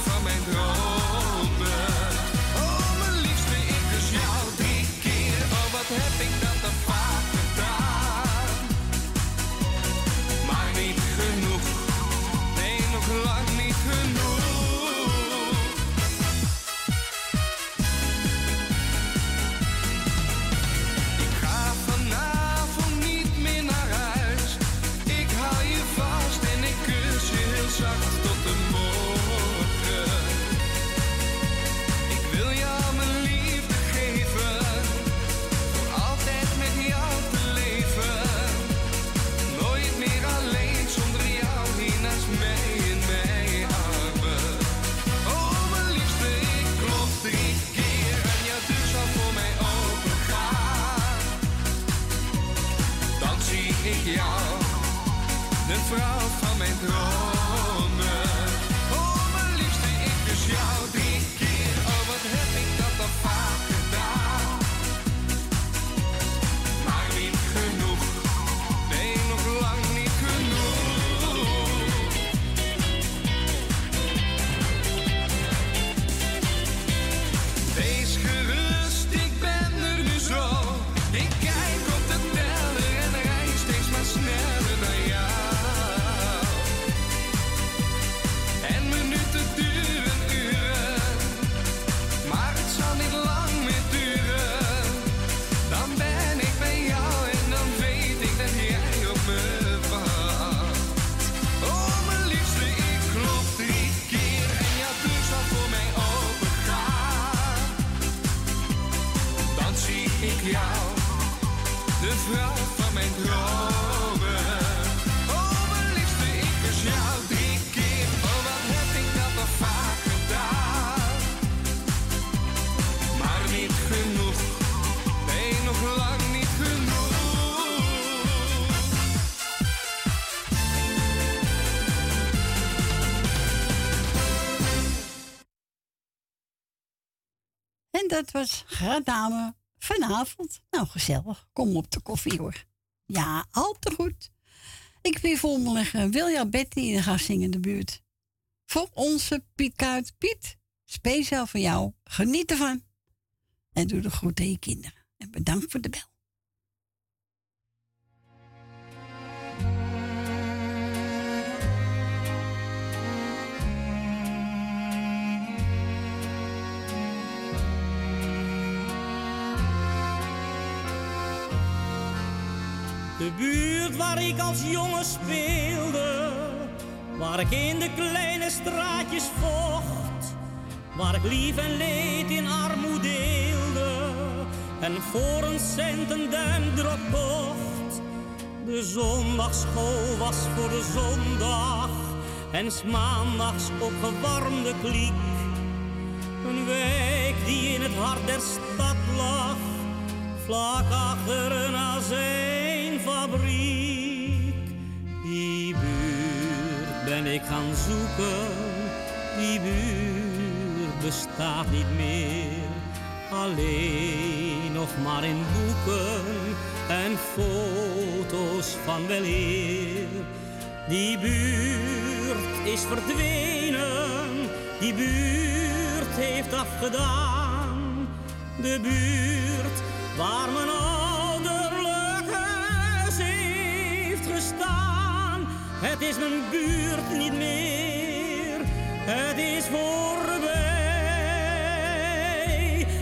dat was Gradame vanavond. Nou, gezellig. Kom op de koffie hoor. Ja, al te goed. Ik wil voor leggen Wilja Betty in de gaan zingen in de buurt. Voor onze Piet Kuit. Piet, speciaal voor jou. Geniet ervan. En doe de groeten aan je kinderen. En bedankt voor de bel. De buurt waar ik als jongen speelde, waar ik in de kleine straatjes vocht, waar ik lief en leed in armoede deelde en voor een cent een duimdrop kocht. De zondagschool was voor de zondag en s maandags opgewarmde kliek. Een wijk die in het hart der stad lag, vlak achter een azijnfabriek. Die buurt ben ik gaan zoeken, die buurt bestaat niet meer. Alleen nog maar in boeken en foto's van weleer. Die buurt is verdwenen, die buurt heeft afgedaan. De buurt waar ouderlijk Het is mijn buurt niet meer, het is voorbij.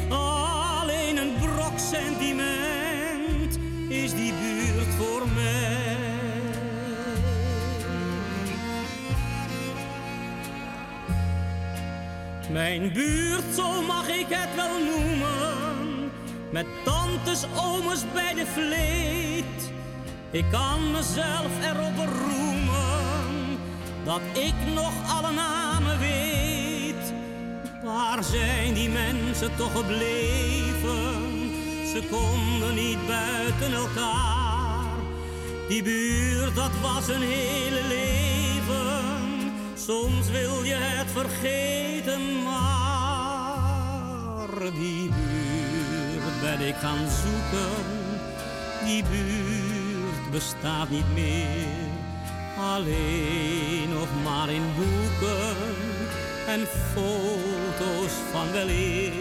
Alleen een brok sentiment is die buurt voor mij. Mijn buurt, zo mag ik het wel noemen. Met tantes, ooms bij de vleet. Ik kan mezelf erop beroemen dat ik nog alle namen weet. Waar zijn die mensen toch gebleven? Ze konden niet buiten elkaar. Die buurt, dat was een hele leven. Soms wil je het vergeten, maar die buurt ben ik gaan zoeken. Die buurt bestaat niet meer, alleen nog maar in boeken en foto's van weleer.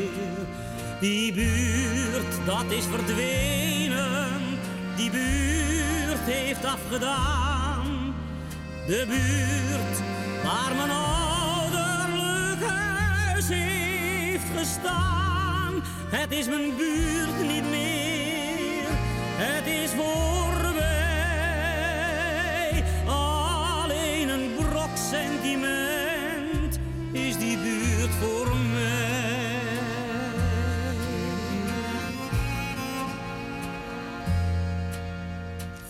Die buurt, dat is verdwenen, die buurt heeft afgedaan. De buurt waar mijn ouderlijk huis heeft gestaan. Het is mijn buurt niet meer, het is voorbij. Sentiment is die buurt voor mij.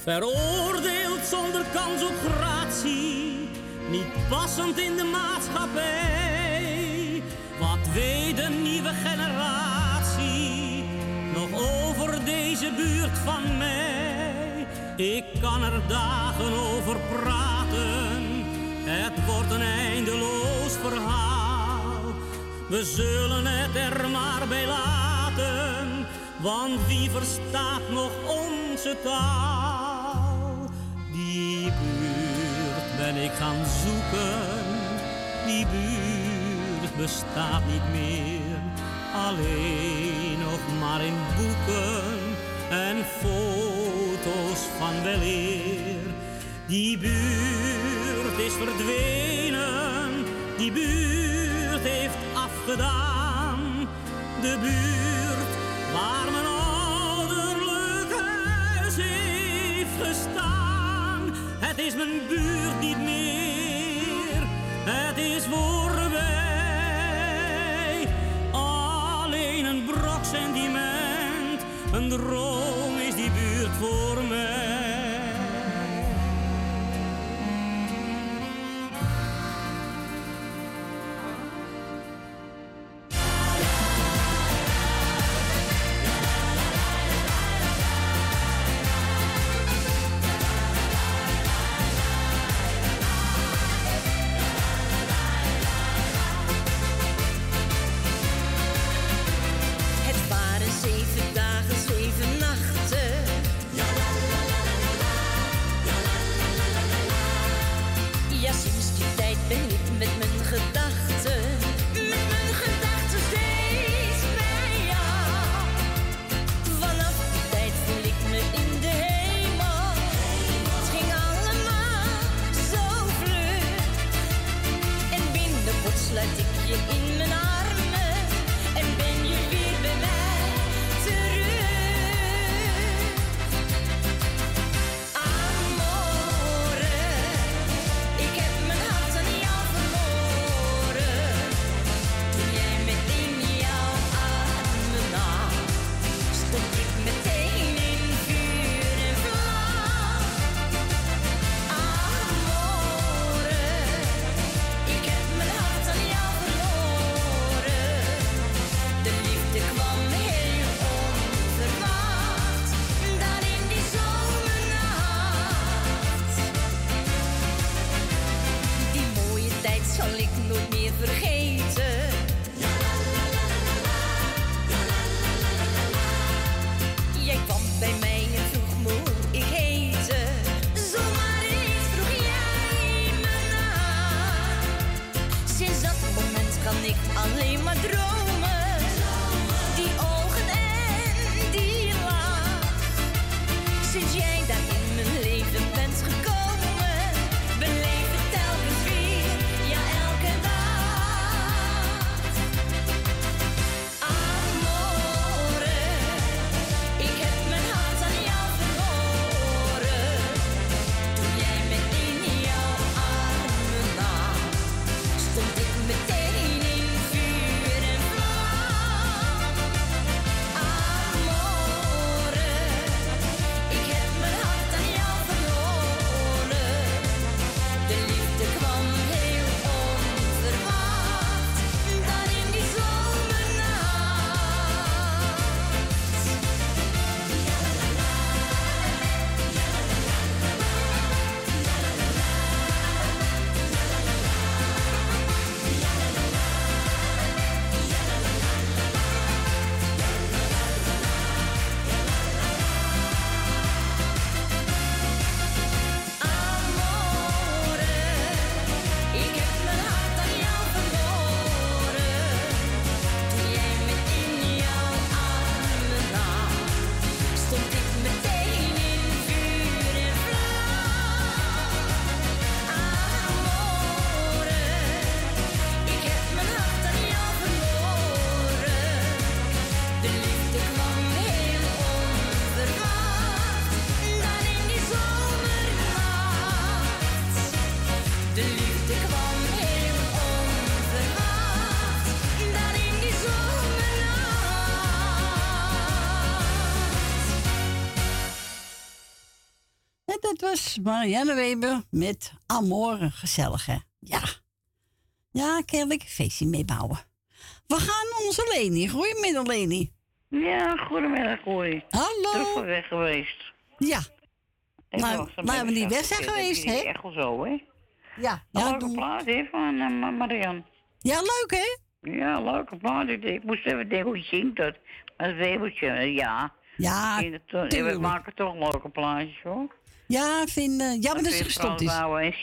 Veroordeeld zonder kans op gratie, niet passend in de maatschappij. Wat weet de nieuwe generatie nog over deze buurt van mij? Ik kan er dagen over praten, het wordt een eindeloos verhaal. We zullen het er maar bij laten, want wie verstaat nog onze taal? Die buurt ben ik gaan zoeken, die buurt bestaat niet meer. Alleen nog maar in boeken en foto's van weleer. Die buurt is verdwenen, die buurt heeft afgedaan. De buurt waar mijn ouderlijk huis heeft gestaan. Het is mijn buurt niet meer, het is voorbij. Alleen een brok sentiment Een droom is die buurt voor mij. Meer vergeten. Marianne Weber met Amore. Gezellig, hè? Ja. Ja, een feestje meebouwen. We gaan onze Leni. Goedemiddag, Leni. Ja, goedemiddag, Corrie. Hallo. Terug van weg geweest. Ja. Laten we niet weg zijn geweest, hè? Echt wel zo, hè? Ja. Een Ja, leuke plaat, hè, van eh, Ma- Marian. ja leuk, hè? Ja, leuke plaat. Ik, ik moest even denken, hoe zingt dat? Een weveltje, eh, ja. Ja, het, eh. We maken toch leuke plaatjes, hoor. Ja, vind, eh, jammer dat vind gestopt is.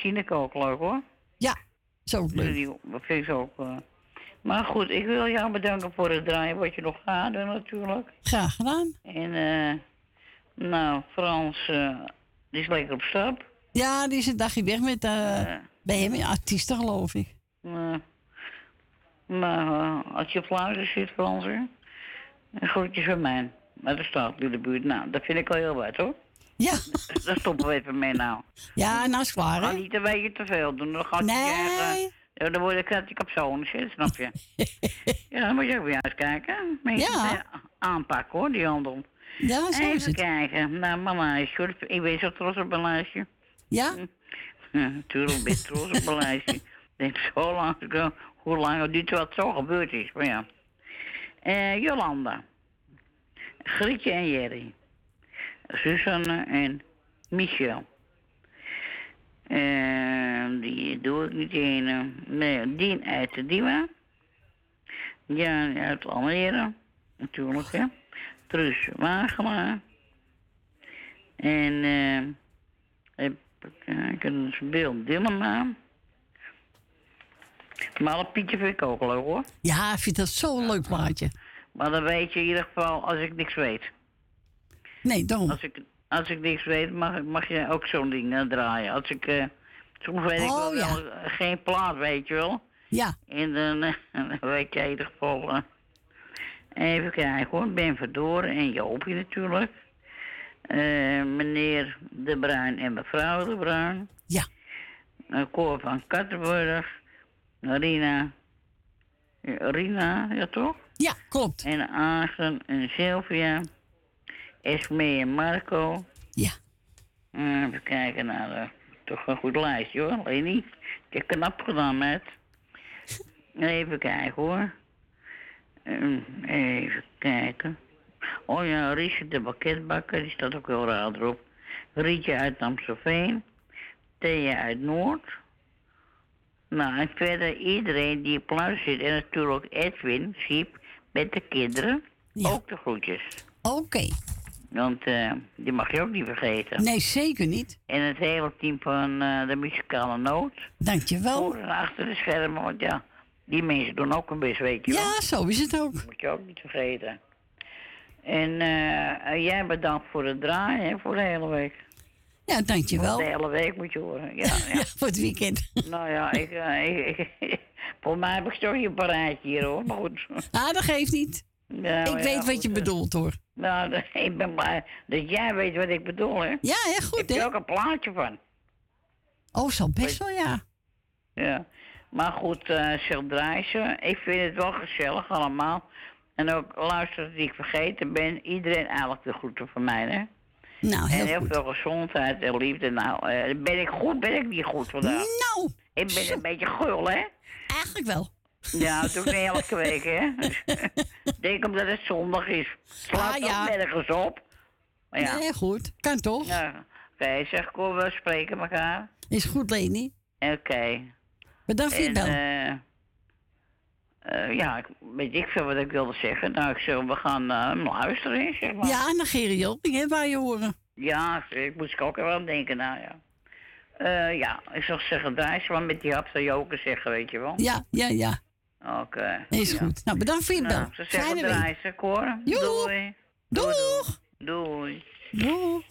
En ook leuk, hoor. Ja, zo leuk. Die, dat vind ik ook... eh. Maar goed, ik wil jou bedanken voor het draaien wat je nog gaat doen, natuurlijk. Graag gedaan. En, eh nou, Frans, eh, die is lekker op stap. Ja, die is een dagje weg met eh bij hem, artiesten geloof ik. Maar, maar als je op luister zit, Frans, een groetje van mij. Maar dat staat in de buurt. Nou, dat vind ik wel heel wat, hoor. Ja. Daar stoppen we even mee nou. Ja, nou is Ga hè? niet een beetje te veel doen. Dan gaat Nee. je ja, dan word ik ik op zo'n zit, snap je? ja, dan moet je ook weer eens kijken. Mensen Ja. aanpakken hoor, die handel. Ja, zo Even kijken. Nou, mama, is goed. ik ben zo trots op mijn lijstje. Ja? Ja, natuurlijk ben ik trots op mijn lijstje. Ik denk zo lang, hoe lang het duurt wat zo gebeurd is. Maar ja. Eh, Jolanda. Grietje en Jerry. Susanne en Michel. En die doe ik niet in. Nee, Dien uit de Diewa. Jan uit Almere. Natuurlijk, hè. Truus Wagelaar. En eh even kijken, dat is Bill Dillema. Maar dat Pietje vind ik ook leuk hoor. Ja, ik vind dat zo'n leuk plaatje. Maar dan weet je in ieder geval als ik niks weet. Nee, daarom. Als ik, als ik niks weet, mag, mag je ook zo'n ding eh, draaien. Als ik, eh, soms weet ik Oh, wel, ja. wel, eh, geen plaat, weet je wel. Ja. En dan, dan weet je in ieder geval... even kijken hoor, Ben Verdoren en Joopje natuurlijk. Meneer De Bruin en mevrouw De Bruin. Ja. Uh, Cor van Kattenburg. Rina. Rina, ja toch? Ja, klopt. En Agen en Sylvia. Esme en Marco. Ja. Eh, even kijken naar eh, toch een goed lijstje hoor, Leni. Ik heb knap gedaan met. Even kijken hoor. Ehm, even kijken. Oh ja, Riesje de bakketbakker, die staat ook heel raar erop. Rietje uit Amstelveen. Thea uit Noord. Nou, en verder iedereen die op luister zit. En natuurlijk Edwin, Siep, met de kinderen. Ook de groetjes. Oké. Want eh, die mag je ook niet vergeten. Nee, zeker niet. En het hele team van eh, de muzikale noot. Dankjewel. Voor en achter de schermen, want ja, die mensen doen ook een best, weet je wel. Ja, zo is het ook. Moet je ook niet vergeten. En eh, jij bedankt voor het draaien, hè, voor de hele week. Ja, dankjewel. De hele week moet je horen. Ja, ja. Ja, voor het weekend. nou ja, ik, ik, ik- voor mij heb ik toch een paraatje hier hoor, maar goed. Ah, dat geeft niet. Ik weet wat je eh. bedoelt hoor. Nou, ik ben blij dat jij weet wat ik bedoel, hè? Ja, hè, goed, Ik heb hè? er ook een plaatje van. Oh, zo best wel, ja. Ja. Maar goed, eh zeg Drijssen, ik vind het wel gezellig allemaal. En ook luister dat ik vergeten ben, iedereen eigenlijk de groeten van mij, hè? Nou, heel en heel goed. veel gezondheid en liefde. Nou, eh, ben ik goed, ben ik niet goed vandaag? Nou! Ik ben een beetje gul, hè? Eigenlijk wel. Ja, dat doe ik niet elke week, hè? Ik denk omdat het zondag is. Slaat Ah, ja. nergens op. Maar ja. Nee, goed. Kan toch? Ja. Oké, zeg, kom, we spreken elkaar. Is goed, Leni. Oké. Bedankt voor je bel. eh, eh, ja, ik, weet ik veel wat ik wilde zeggen. Nou, ik zeg, we gaan eh, hem luisteren, zeg maar. Ja, naar Jopping, hè, waar je horen. Ja, ik moest ik ook even aan denken, nou ja. Eh, ja, ik zou zeggen, draai ze maar met die hapsa joker zeggen, weet je wel. Ja, ja, ja. Oké. Is ja. goed. Nou, bedankt voor je bel. Nou, ze zeggen Cor. Joe. Doei. Doeg. Doei. Doeg.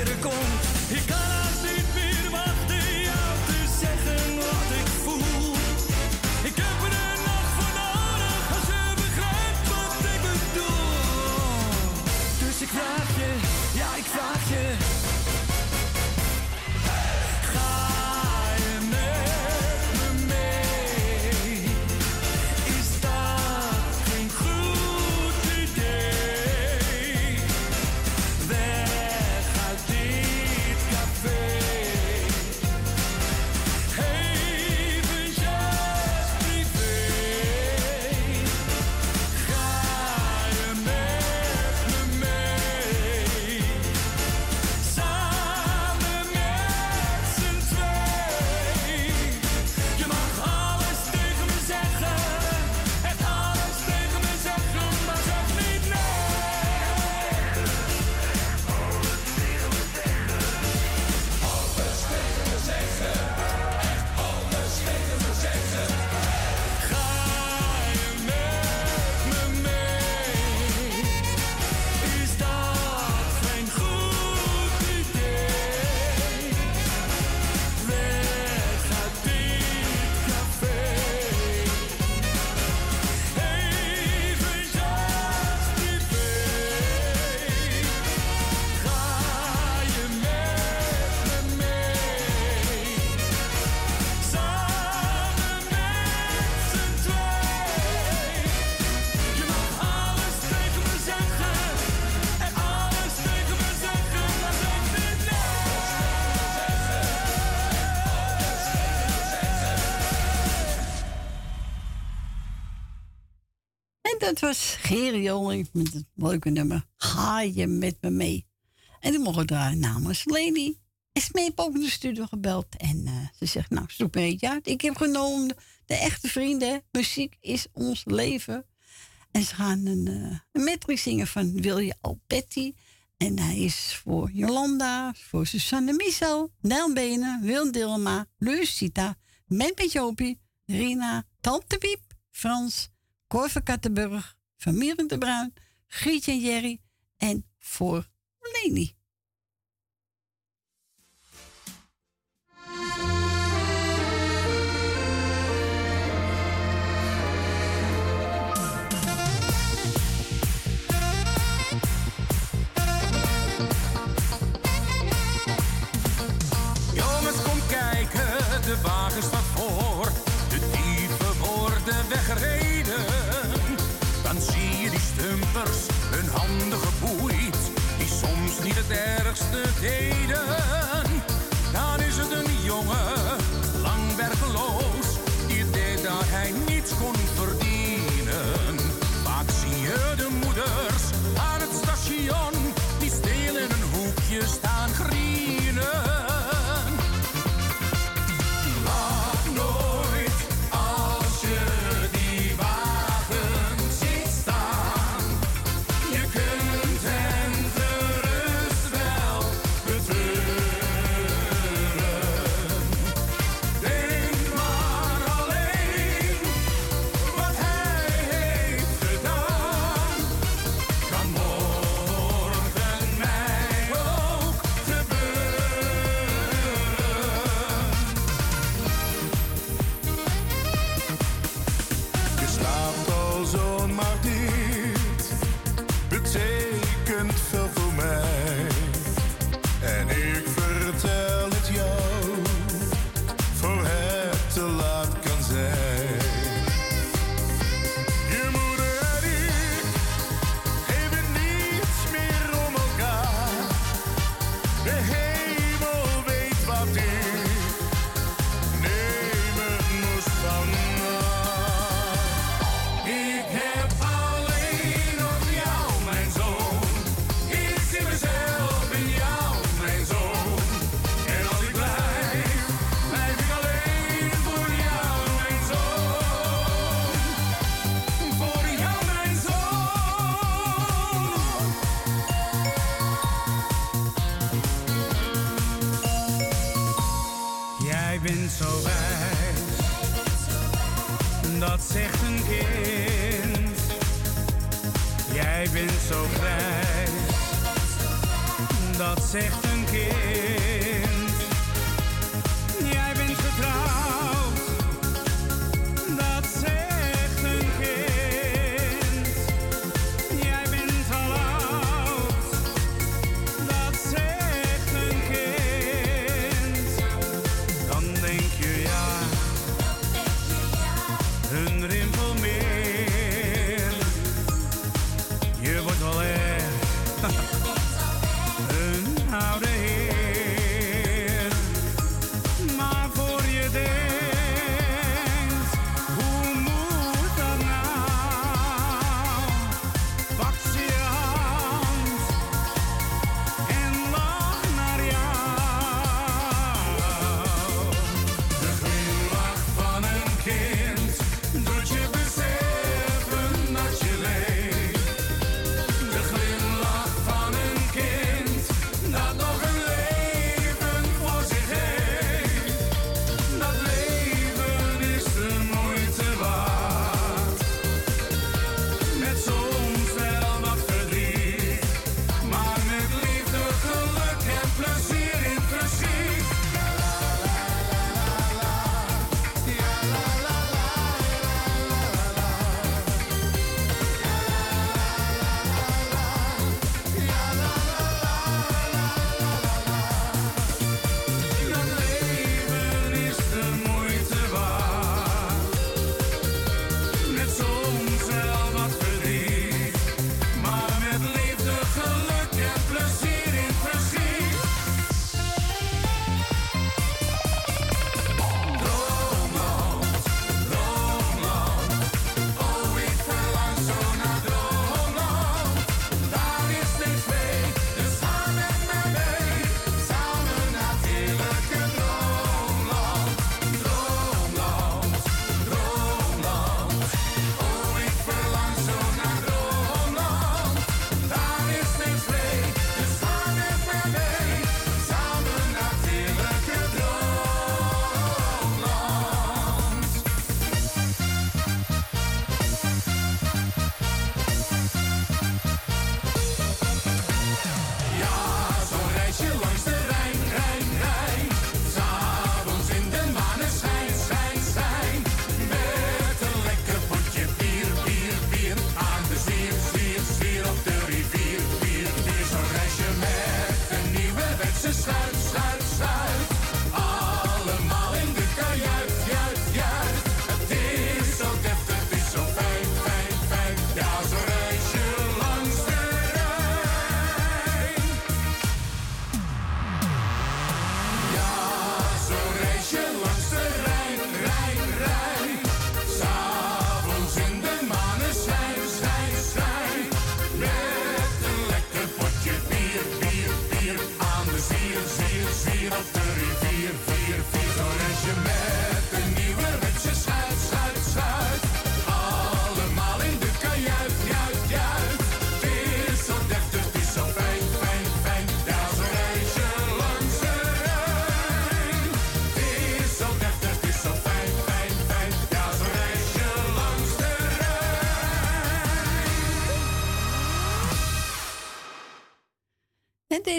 Lekkere kont. Het was Gerry Joling met het leuke nummer Ga je met me mee. En die mogen daar draaien namens Lady. Is mee ook in de studio gebeld. En eh, ze zegt, nou, zoek me beetje uit. Ik heb genomen de echte vrienden. Muziek is ons leven. En ze gaan een, eh, uh, metrie zingen van Wil je al Betty? En hij is voor Jolanda, voor Susanne Michel, Nel Benen, Wil Dilma, Lucita, Mempetjopie, Rina, Tante Piep, Frans, Cor Kattenburg, van Mieren de Bruin, Grietje en Jerry en voor Leni. the day.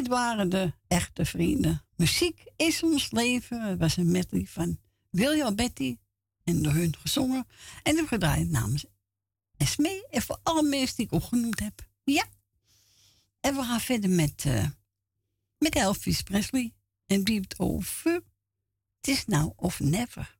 Dit waren de echte vrienden. Muziek is ons leven. Het was een medley van William Betty. En door hun gezongen. En heb gedraaid namens Esmee. En voor alle mensen die ik opgenoemd heb. Ja. En we gaan verder met, eh, met Elvis Presley. En die over. Het is nou of never.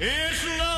It's now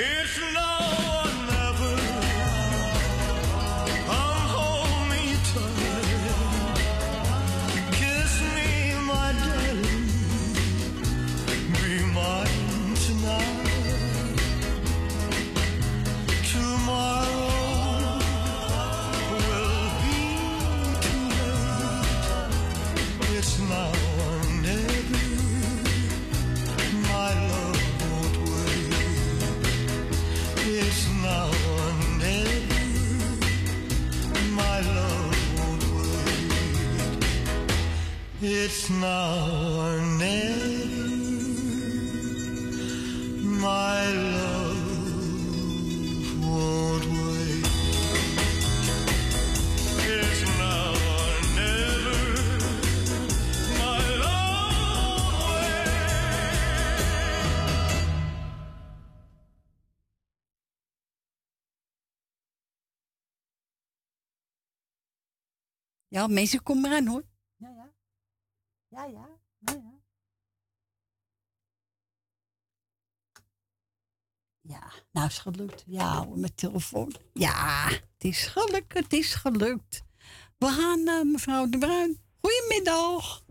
It's now It's now or never. My love won't wait. It's now or never. My love won't Ja, mensen, kom maar aan hoor. Ja, ja. Ja, nou is het gelukt. Ja, met telefoon. Ja, het is gelukt, het is gelukt. We gaan naar mevrouw De Bruin. Goedemiddag.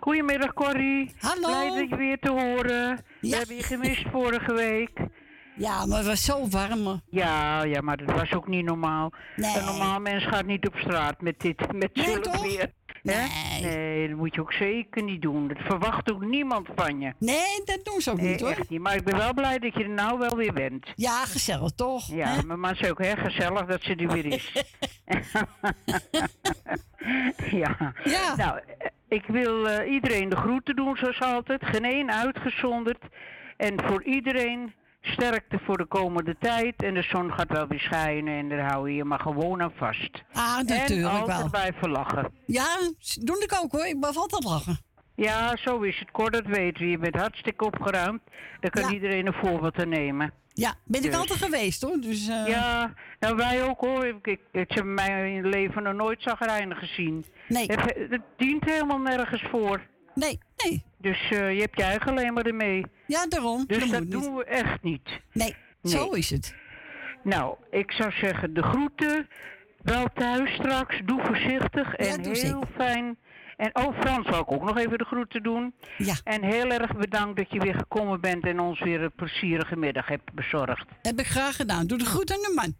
Goedemiddag Corrie. Hallo. Blij dat je weer te horen. We hebben je gemist vorige week. Ja, maar het was zo warm. Ja, ja, maar dat was ook niet normaal. Nee. Een normaal mens gaat niet op straat met dit, met Nee, zulk weer. Hè? Nee, dat moet je ook zeker niet doen. Dat verwacht ook niemand van je. Nee, dat doen ze ook Nee, niet hoor. echt niet. Maar ik ben wel blij dat je er nou wel weer bent. Ja, gezellig toch? Ja, hè? maar het is ook heel gezellig dat ze er weer is. ja. Ja. Nou, ik wil eh, iedereen de groeten doen zoals altijd. Geen één uitgezonderd. En voor iedereen sterkte voor de komende tijd. En de zon gaat wel weer schijnen en daar hou je je maar gewoon aan vast. Ah, en natuurlijk altijd wel. blijven lachen. Ja, doe ik ook hoor. Ik blijf altijd lachen. Ja, zo is het. Cor, dat weten we. Je bent hartstikke opgeruimd. Daar kan Ja. iedereen een voorbeeld aan nemen. Ja, ben ik Dus. altijd geweest hoor. Dus, eh, Ja, nou wij ook hoor. Ik, ik, ik heb mij in het leven nog nooit zagrijnig gezien. Nee. Het, het dient helemaal nergens voor. Nee, nee. Dus eh, je hebt je eigen alleen maar ermee. Ja, daarom. Dus Dat dat, moet niet. doen we echt niet. Nee, zo is het. Nou, ik zou zeggen, de groeten. Wel thuis straks. Doe voorzichtig en doe heel zeker. fijn. En oh, Frans wil ik ook nog even de groeten doen. Ja. En heel erg bedankt dat je weer gekomen bent en ons weer een plezierige middag hebt bezorgd. Heb ik graag gedaan. Doe de groet aan de man.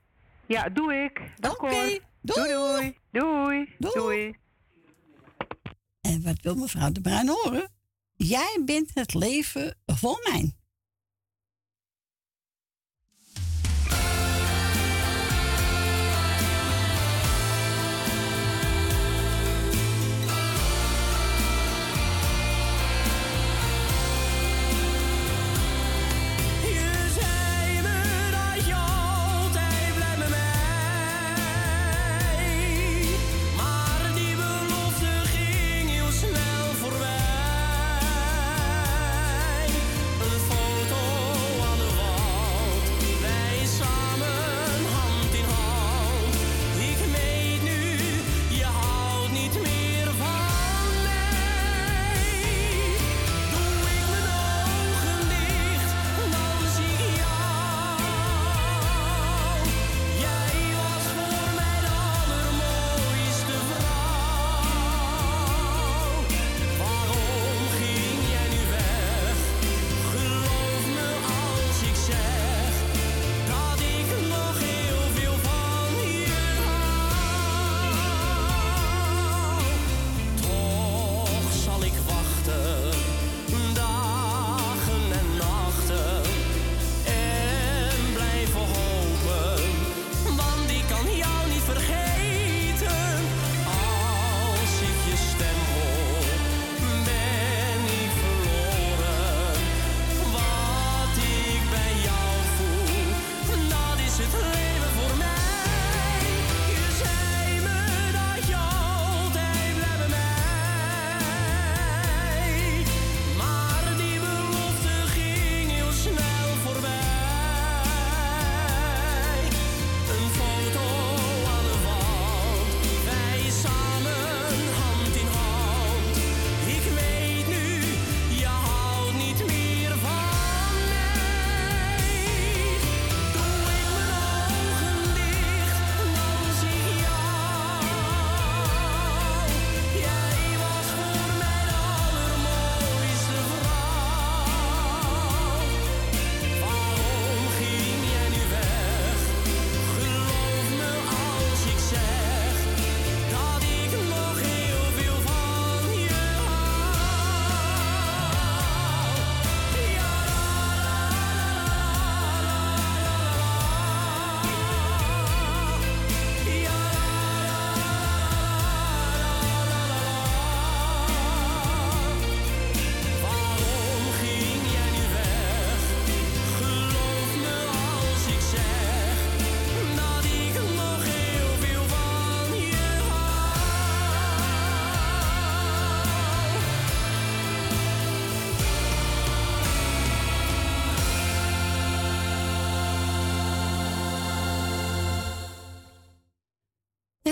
Ja, doe ik. Oké, doei. Doei. Doei. Doei. En wat wil mevrouw de Bruin horen? Jij bent het leven vol mijn.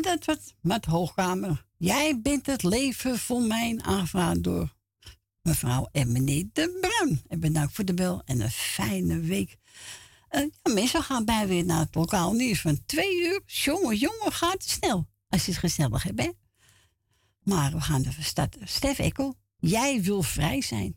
Dat was met Hoogkamer. Jij bent het leven voor mijn aangevraagd door mevrouw en meneer De Bruin. En bedankt voor de bel en een fijne week. Eh, ja, mensen gaan bij weer naar het lokaal nieuws van twee uur. Jongen, jongen, gaat het snel. Als je het gezellig hebt, hè? Maar we gaan even starten. Stef Ekkel, jij wil vrij zijn.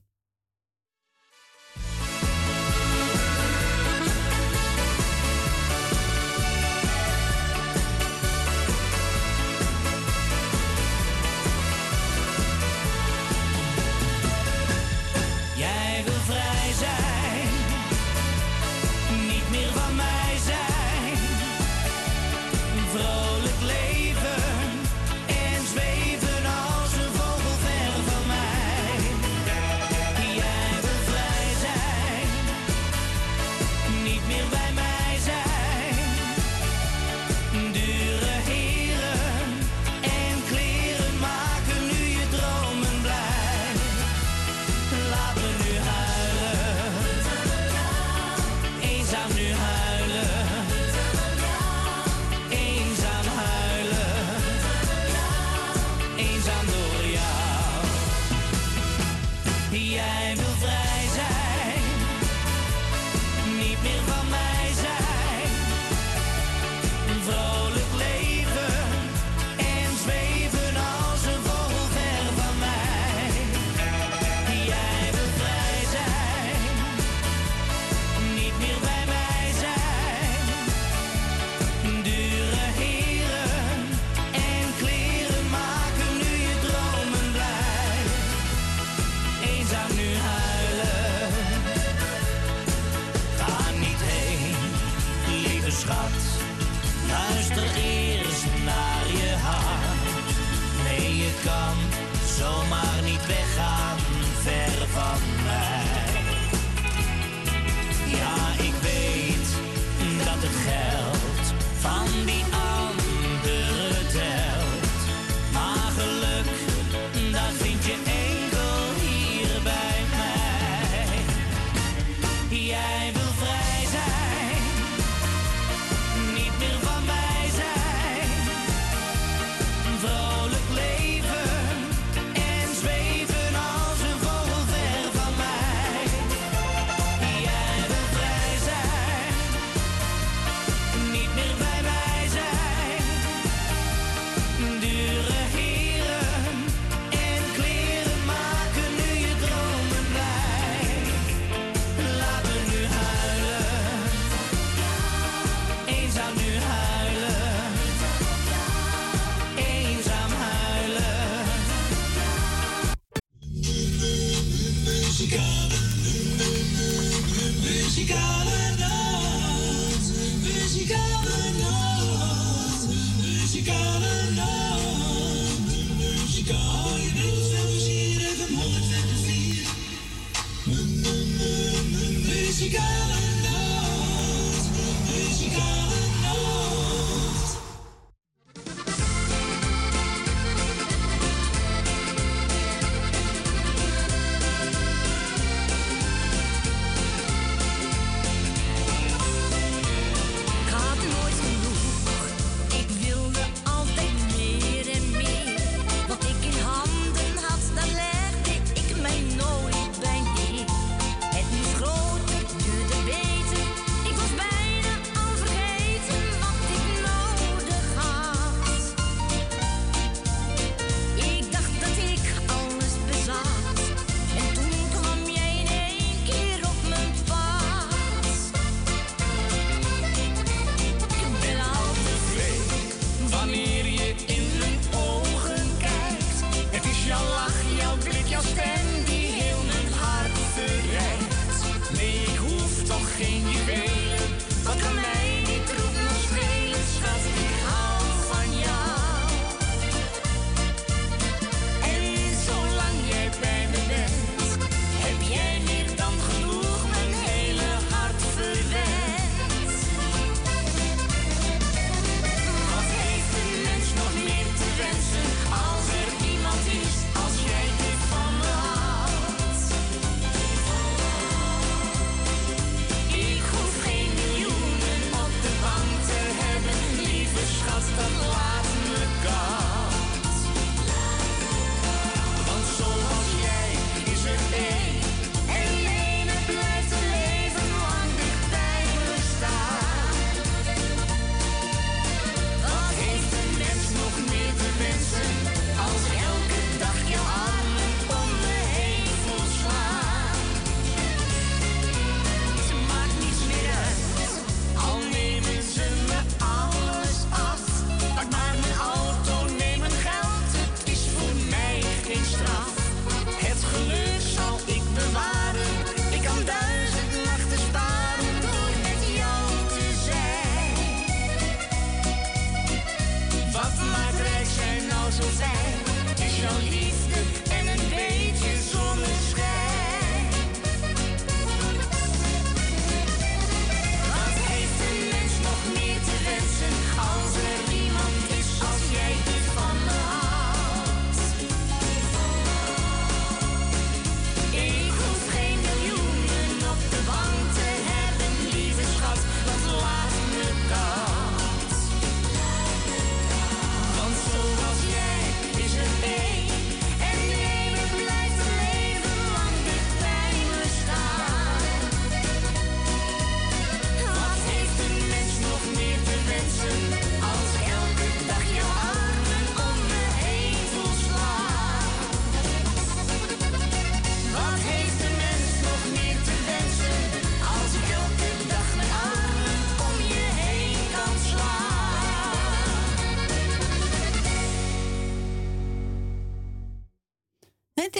Eens aan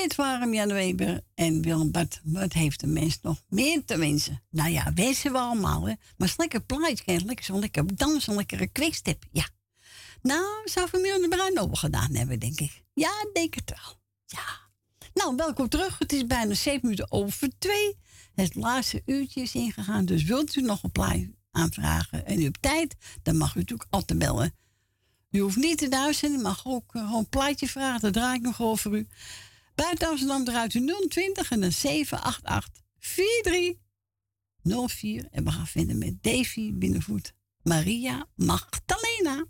Dit waren Jan Weber en Willem Bart. Wat heeft de mens nog meer te wensen? Nou ja, wensen we allemaal, hè. Maar eens lekker plaatje, lekker zo lekker dansen, lekkere quickstep, ja. Nou, zou Familie de Bruin wel gedaan hebben, denk ik. Ja, denk het wel. Ja. Nou, welkom terug. Het is bijna 7 minuten over twee. Het laatste uurtje is ingegaan. Dus wilt u nog een plaatje aanvragen en u hebt tijd, dan mag u natuurlijk altijd bellen. U hoeft niet te duizenden, u mag ook eh, gewoon een plaatje vragen. Dat draai ik nog over u. Buiten Amsterdam draait u 020 en dan 788 4304. En we gaan vinden met Davy Binnenvoet. Maria Magdalena.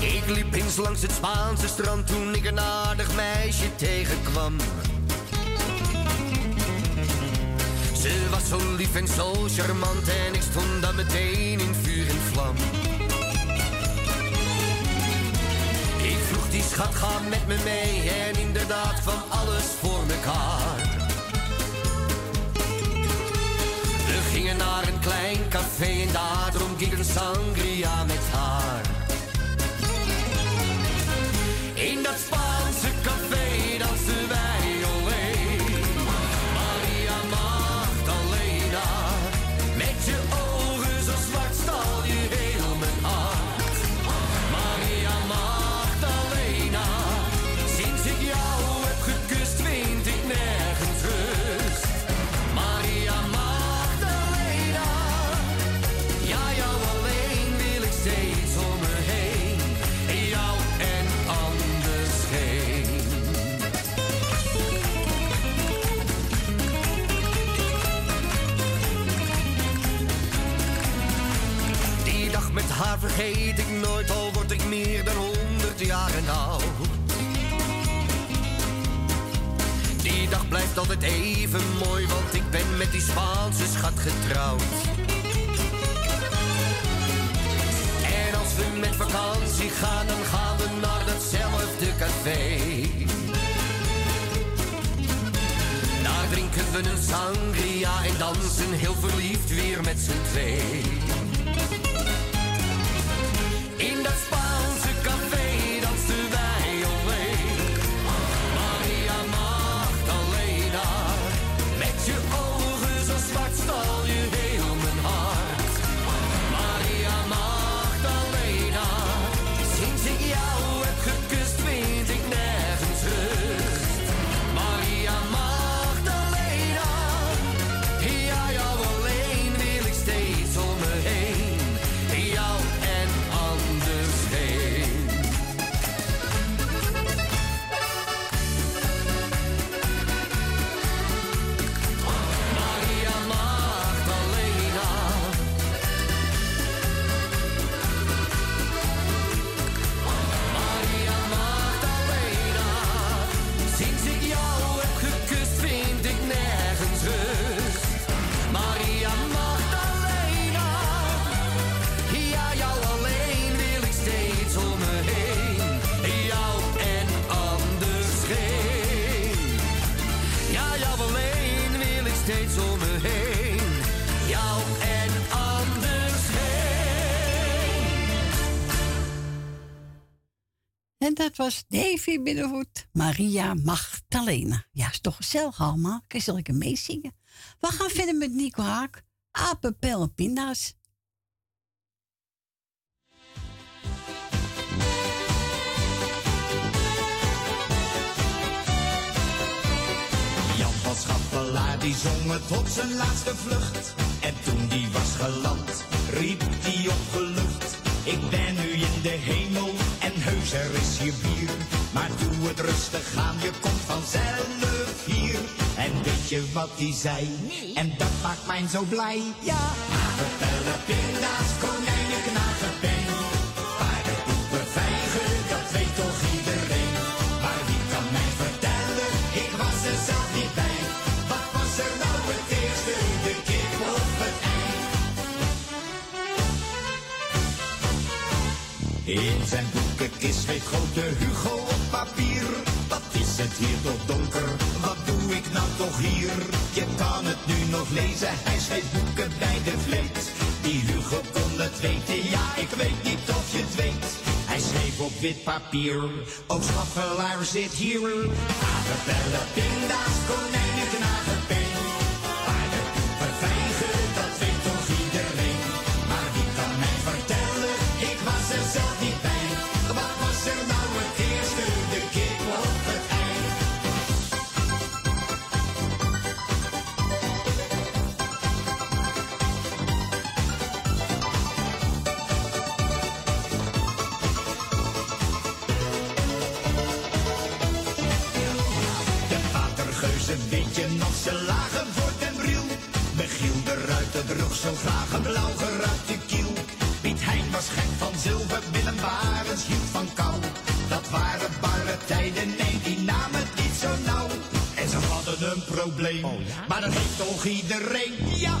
Ik liep eens langs het Spaanse strand toen ik een aardig meisje tegenkwam. Ze was zo lief en zo charmant en ik stond dan meteen in vuur en vlam. Ik vroeg die schat, ga met me mee en inderdaad kwam alles voor mekaar. We gingen naar een klein café en daar dronk ik een sangria met haar. In dat Spaanse café dansten wij haar vergeet ik nooit, al word ik meer dan honderd jaren oud. Die dag blijft altijd even mooi, want ik ben met die Spaanse schat getrouwd. En als we met vakantie gaan, dan gaan we naar datzelfde café. Daar drinken we een sangria en dansen heel verliefd weer met z'n twee. In dat Spaanse café dansten wij En dat was Davy Binnenvoet, Maria Magdalena. Ja, is toch gezellig allemaal. Kan je lekker meezingen? We gaan verder met Nico Haak. Apen, pijl en pinda's. Jan van Schappelaar die zong het op zijn laatste vlucht. En toen die was geland, riep die opgelucht. Ik ben nu in de hemel er is hier bier. Maar doe het rustig aan, je komt vanzelf hier. En weet je wat die zei? En dat maakt mij zo blij. Ja, apenpellen, pinda's, konijnen, knagen, pen. Paardenpoepen, vijgen, dat weet toch iedereen. Maar wie kan mij vertellen? Ik was er zelf niet bij. Wat was er nou het eerste, de kip of het ei? In zijn ik kist schreef grote Hugo op papier. Wat is het hier toch donker, wat doe ik nou toch hier? Je kan het nu nog lezen, hij schreef boeken bij de vleet. Die Hugo kon het weten, ja ik weet niet of je het weet. Hij schreef op wit papier, ook Schaffelaar zit hier. Aardappellen, pinda's, konijnen, knagen. toch iedereen, ja,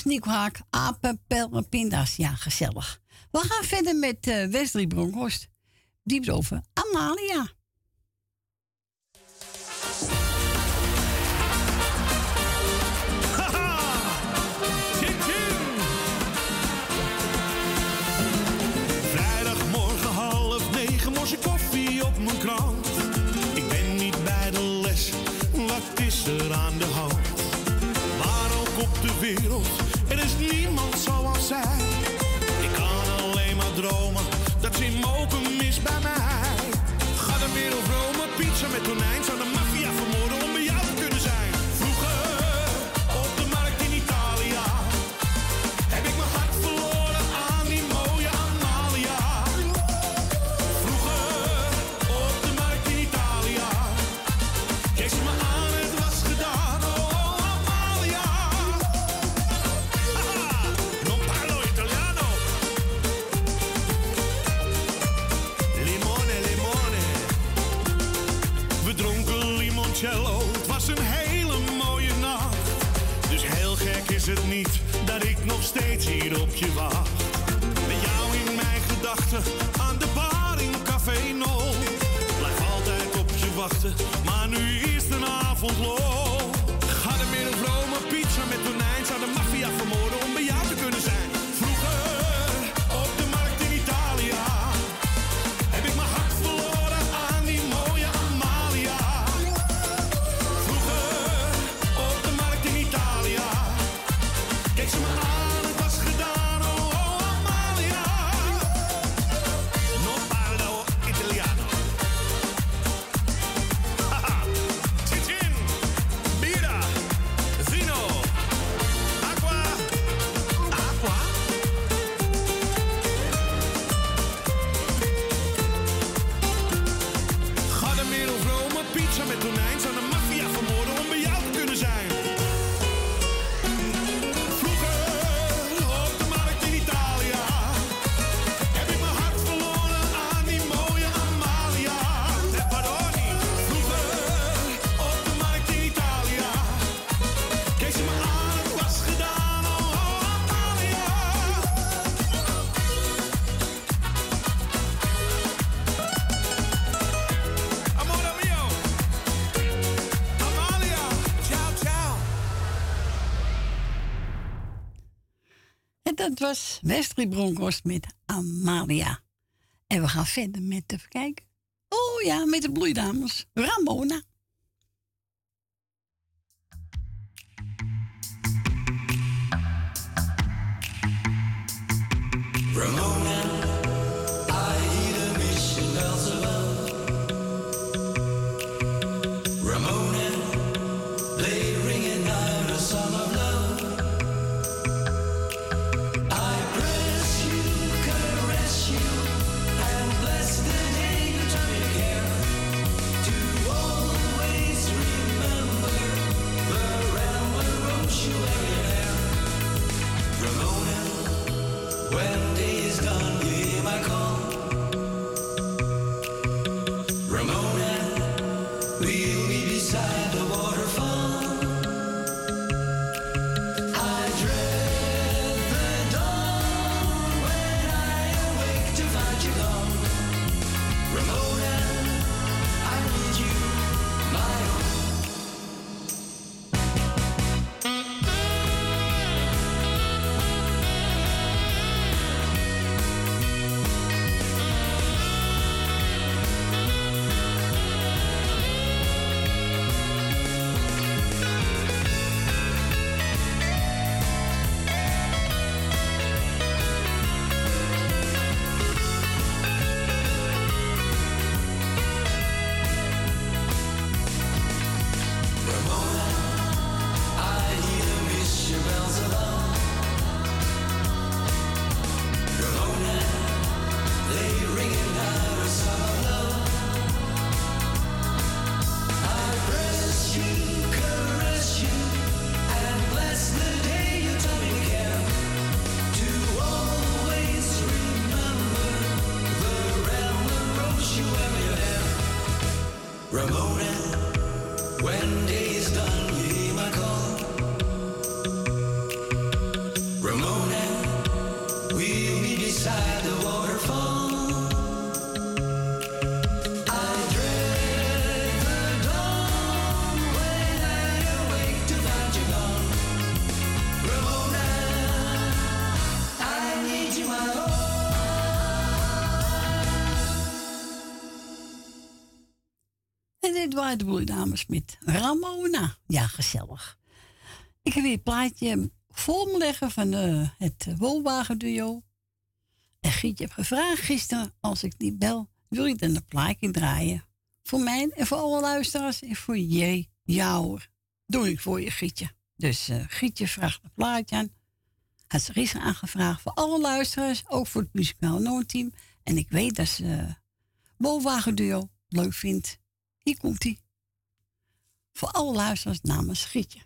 sneekhaak, apen, pijlen, pinda's. Ja, gezellig. We gaan verder met uh, Wesley Bronkhorst. Over Amalia. aan de bar in Café No. Blijf altijd op je wachten, maar nu is de avond los. Westry Bronkhorst met Amalia. En we gaan verder met, even kijken. Oh ja, met de bloeidames. Ramona. Ramona. Waren de Dames met Ramona. Ja, gezellig. Ik heb weer een plaatje voor me leggen van eh, het uh, Wolwagen duo. En Gietje heeft gevraagd gisteren, als ik die bel, wil je dan een plaatje draaien? Voor mij en voor alle luisteraars en voor jij, jou hoor. Doe ik voor je, Gietje. Dus eh Gietje vraagt een plaatje aan. Had ze gisteren aangevraagd voor alle luisteraars, ook voor het muzikaal Noordteam. En ik weet dat ze uh, Wolwagen duo leuk vindt. Hier komt ie. Voor alle luisteraars namens Gietje.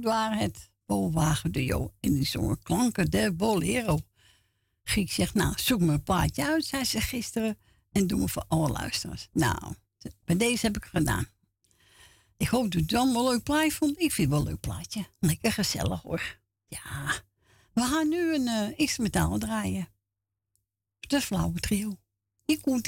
Dit het Bolwagen duo. En die zongen klanken der bolero. Giek zegt, nou, zoek me een plaatje uit, zei ze gisteren. En doen we voor alle luisteraars. Nou, bij deze heb ik het gedaan. Ik hoop dat u het allemaal leuk plaatje vond. Ik vind het wel een leuk plaatje. Lekker gezellig hoor. Ja. We gaan nu een uh, instrumentaal draaien. De flauwe trio. Hier komt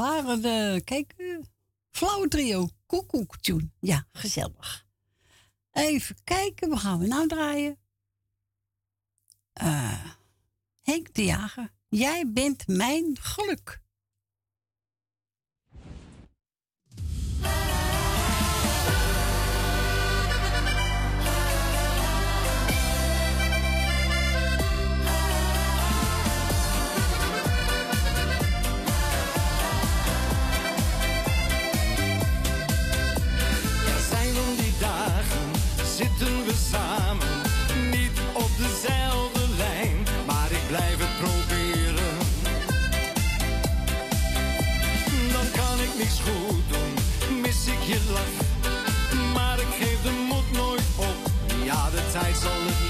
waren de, kijk, eh, flauwe trio, koekoek tune. Ja, gezellig. Even kijken, wat gaan we nou draaien? Uh, Henk de Jager, jij bent mijn geluk. samen, niet op dezelfde lijn, maar ik blijf het proberen. Dan kan ik niks goed doen, mis ik je lang. maar ik geef de moed nooit op. Ja, de tijd zal het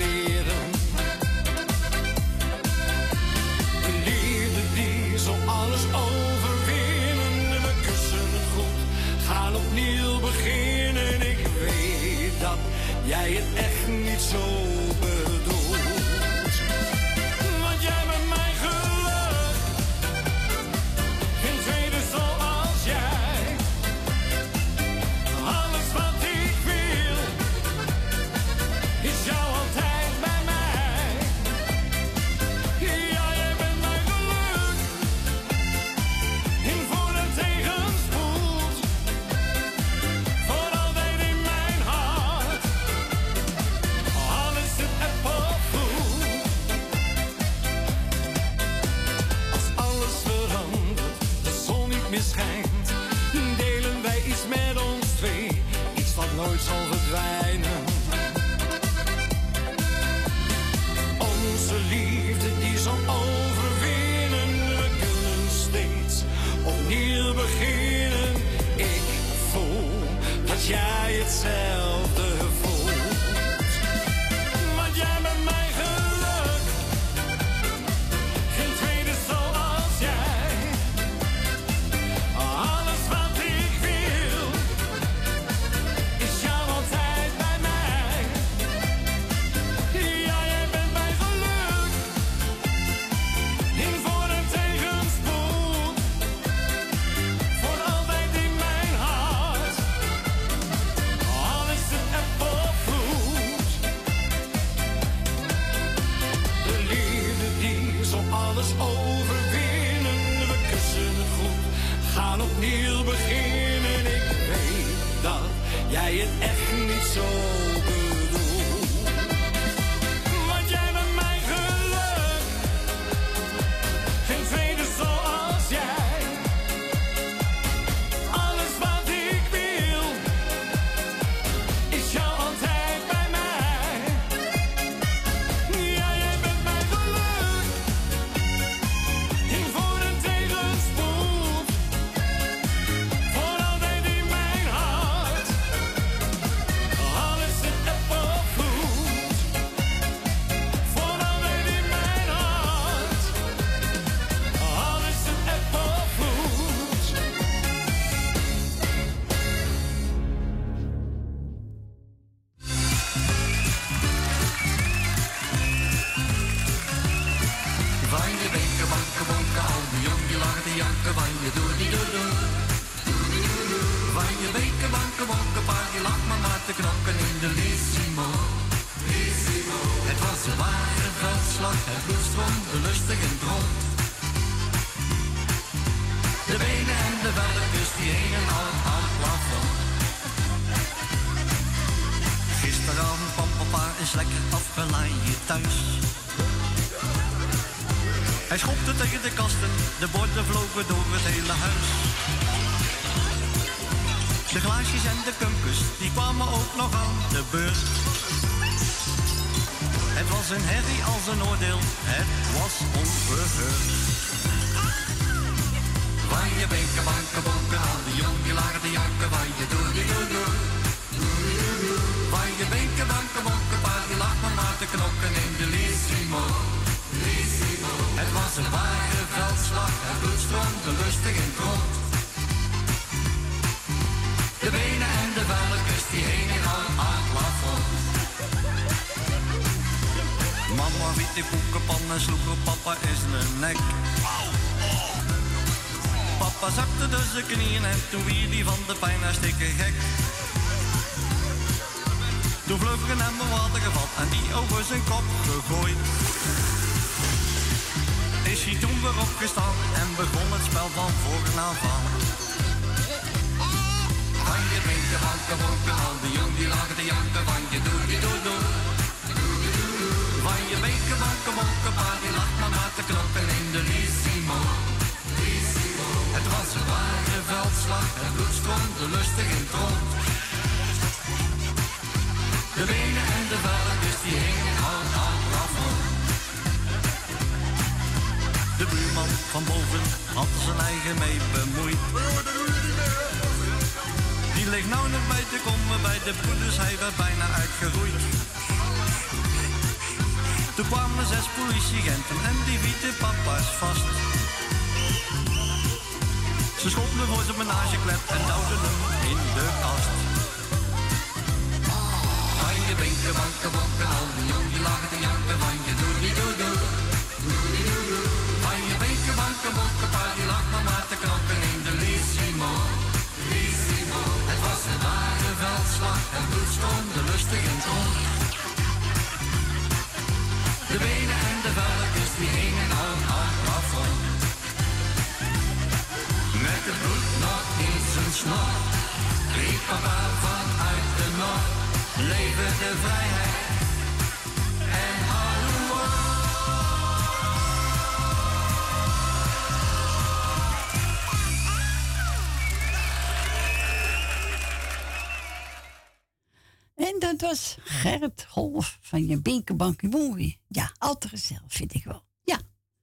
Bankimongi. Ja, altijd gezellig, vind ik wel. Ja,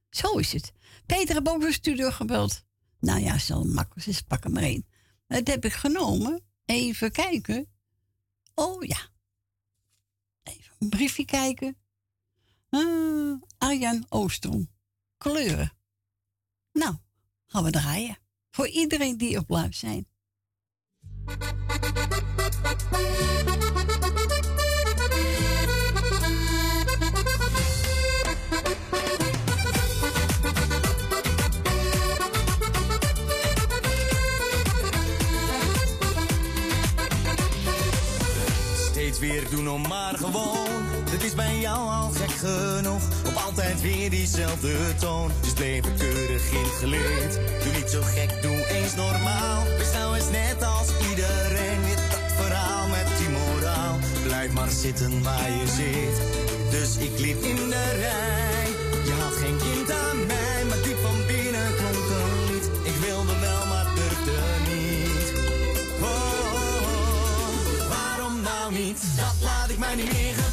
zo is het. Peter heb ook de studio gebeld. Nou ja, zo makkelijk is, pak hem maar één. Dat heb ik genomen. Even kijken. Oh ja. Even een briefje kijken. Uh, Arjan Oostrom. Kleuren. Nou, gaan we draaien. Voor iedereen die op live zijn. steeds weer doen om maar gewoon. Het is bij jou al gek genoeg, op altijd weer diezelfde toon. Dus bleef er keurig ingeleerd. Doe niet zo gek, doe eens normaal. Wees nou eens net als iedereen, dit dat verhaal met die moraal. Blijf maar zitten waar je zit, dus ik liep in de rij. mij niet meer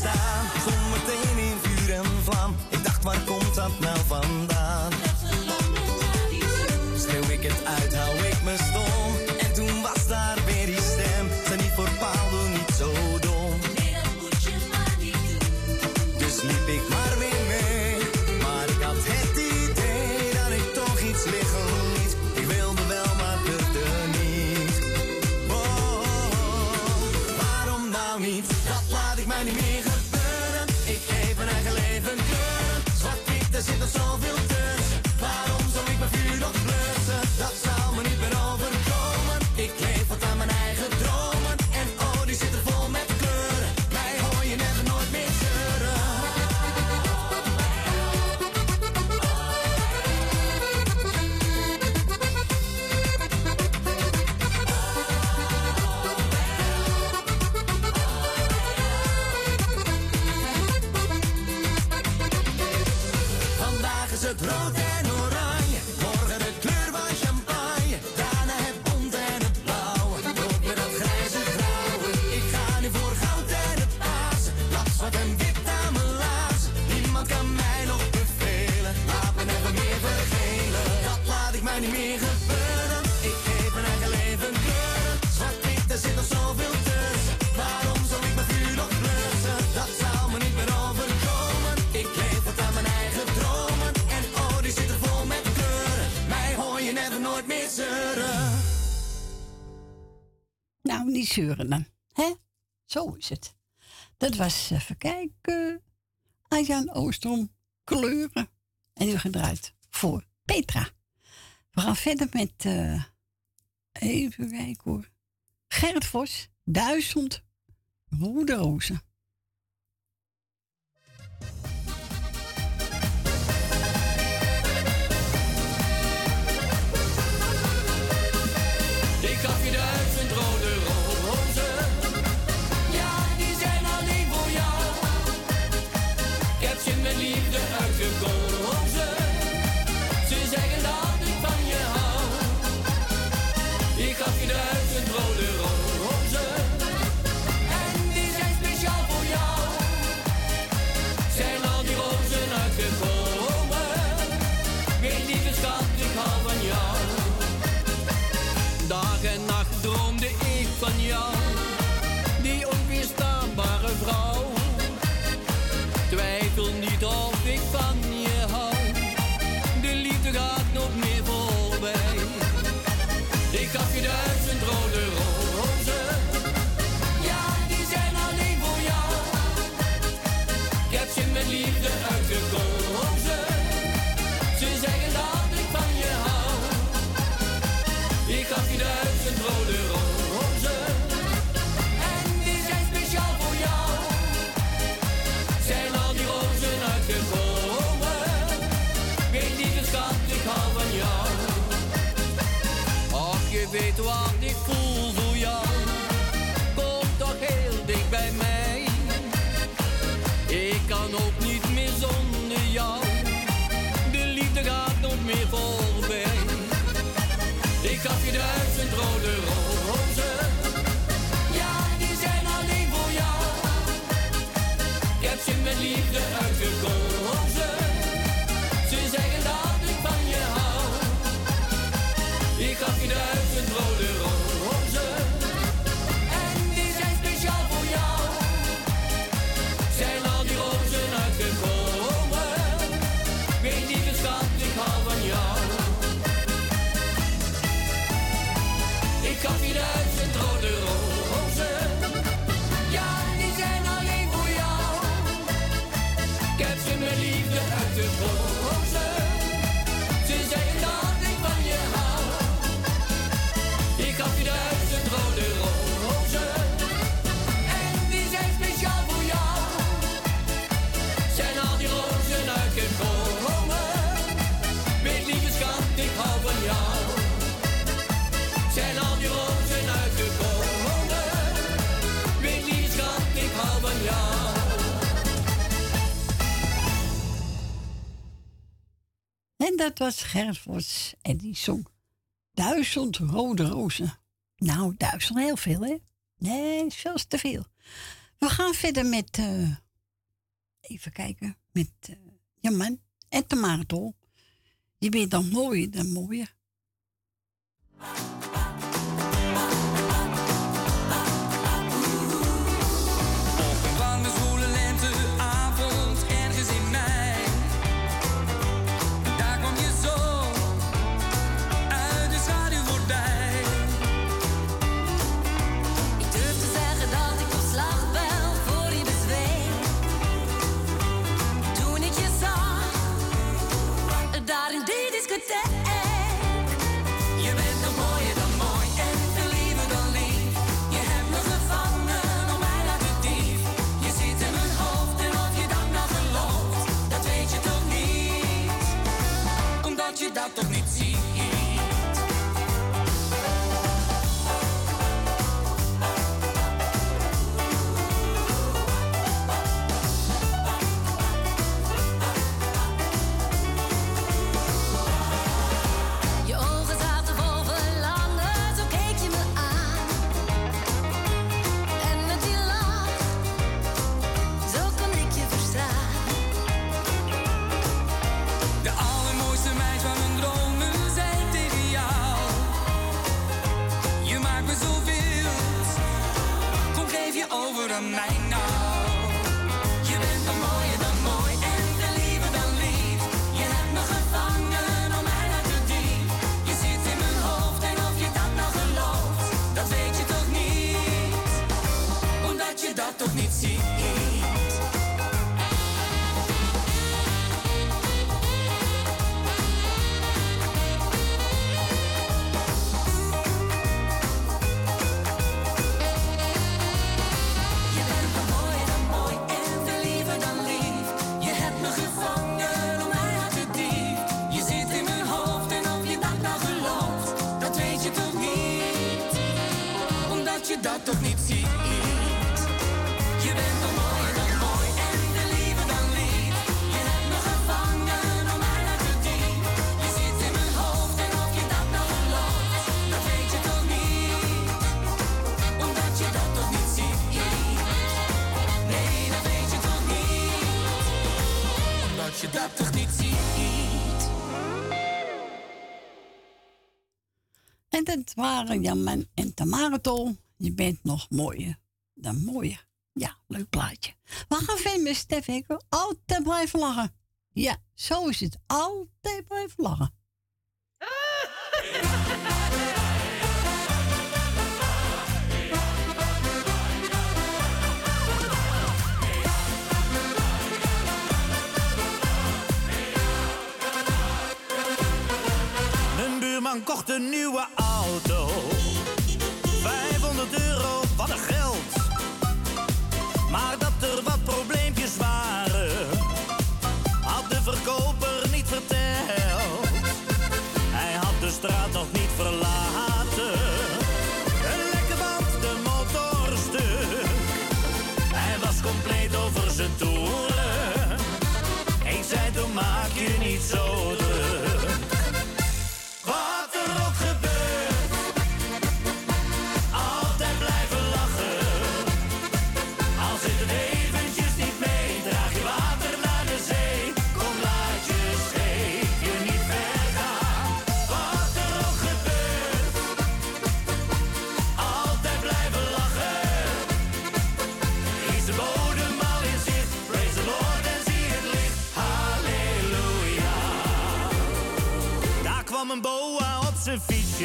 stop. was, eh, even kijken, Ajan Oostrom, kleuren. En nu gedraaid voor Petra. We gaan verder met, eh, even kijken hoor, Gerrit Vos, duizend Roederozen. wat ik voel voor jou. Kom toch heel dicht bij mij. Ik kan ook niet meer zonder jou. De liefde gaat nog meer voorbij. Ik gaf je duizend rode rozen. Gervoorts en die zong duizend rode rozen. Nou, duizend heel veel, hè? Nee, zelfs te veel. We gaan verder met, eh, even kijken, met eh, uh, Jaman en Maratol. Je bent dan mooier dan mooier. dat toch niet? the night En dat waren Jan en Tamara Tol. Je bent nog mooier dan mooier. Ja, leuk plaatje. We gaan verder met Stef Hekker. Altijd blijven lachen. Ja, zo is het. Altijd blijven lachen. Buurman kocht een nieuwe auto. 500 euro, wat een geld. Maar dat er wat probleempjes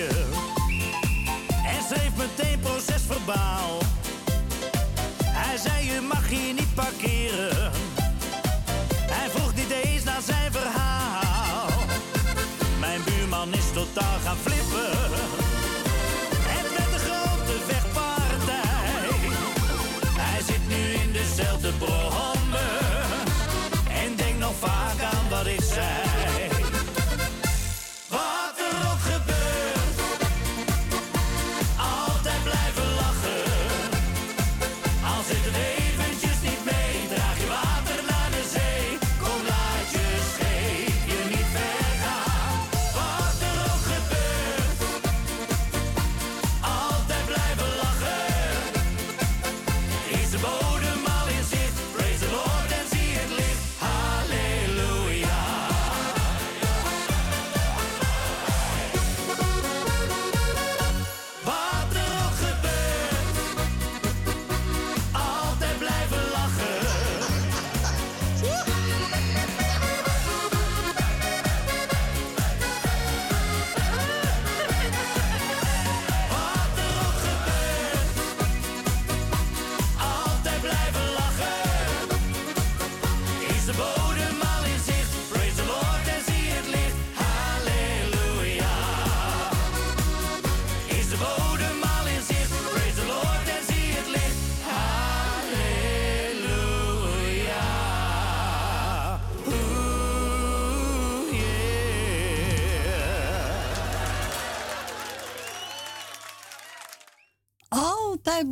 en schreef meteen procesverbaal. Hij zei: Je mag hier niet parkeren. Hij vroeg niet eens naar zijn verhaal. Mijn buurman is totaal gaan flippen.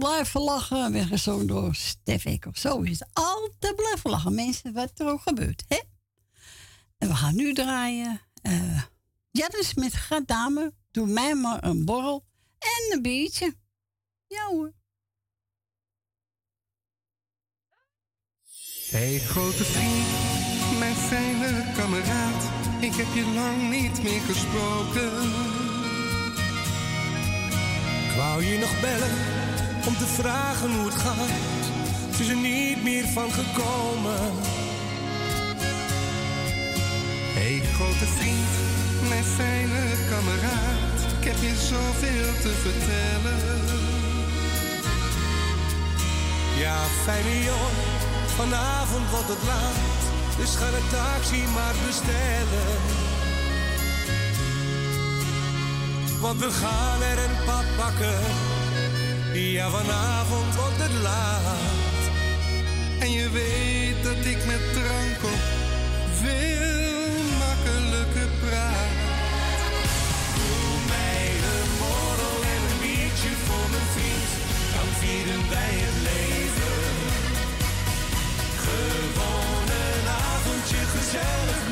Blijven lachen. Weggezongen door Stef Eker. Zo is het. Altijd blijven lachen. Mensen, wat er ook gebeurt. Hè? En we gaan nu draaien. eh Jannes met Gaat Dame. Doe mij maar een borrel. En een biertje. Ja. Hey grote vriend, mijn fijne kameraad, ik heb je lang niet meer gesproken. Wou je nog bellen om te vragen hoe het gaat. Het is er niet meer van gekomen. Hey grote vriend, mijn fijne kameraad, ik heb je zoveel te vertellen. Ja, Ja, fijne jongen, vanavond wordt het laat. Dus ga de taxi maar bestellen. Want we gaan er een pad pakken. Ja, vanavond wordt het laat. En je weet dat ik met drank op veel makkelijker praat. Doe mij een borrel en een biertje voor mijn vriend. Dan vieren wij het leven. Gewoon een avondje gezellig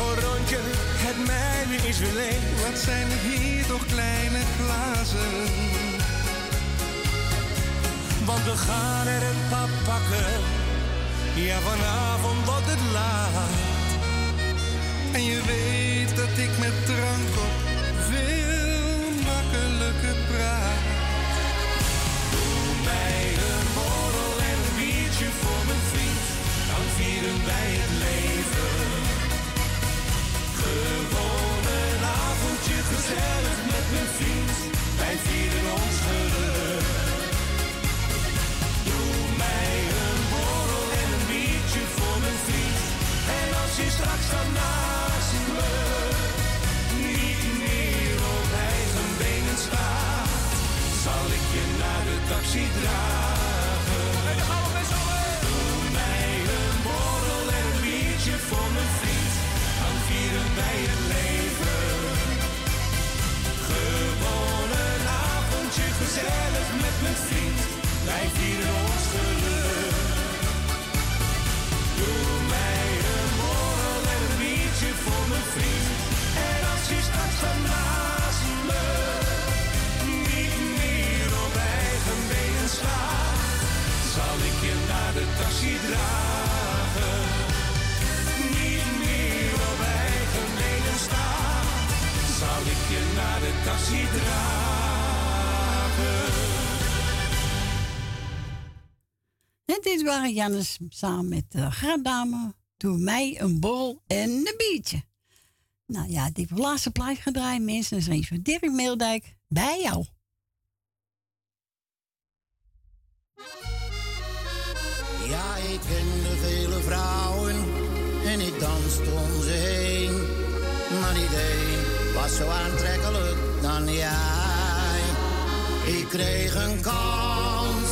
een rondje, het mijne is weer. Wat zijn er hier toch kleine glazen? Want we gaan er een pap pakken. Ja, vanavond wordt het laat. En je weet dat ik met drank op veel makkelijker praat. Doe mij een borrel en een biertje voor mijn vriend, dan vieren wij het leven. Gewoon een avondje gezellig met mijn vriend, wij vieren ons als En dit waren Jannes samen met de Gradame. Doe mij een borrel en een biertje. Nou ja, die laatste plaat gedraaid, mensen. Dat is even Dirk Meeldijk bij jou. Ja, ik kende vele vrouwen en ik danste om ze heen. Maar niet was zo aantrekkelijk dan jij. Ik kreeg een kans,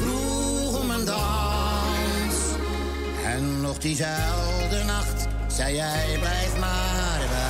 vroeg om een dans. En nog diezelfde nacht zei jij, blijf maar bij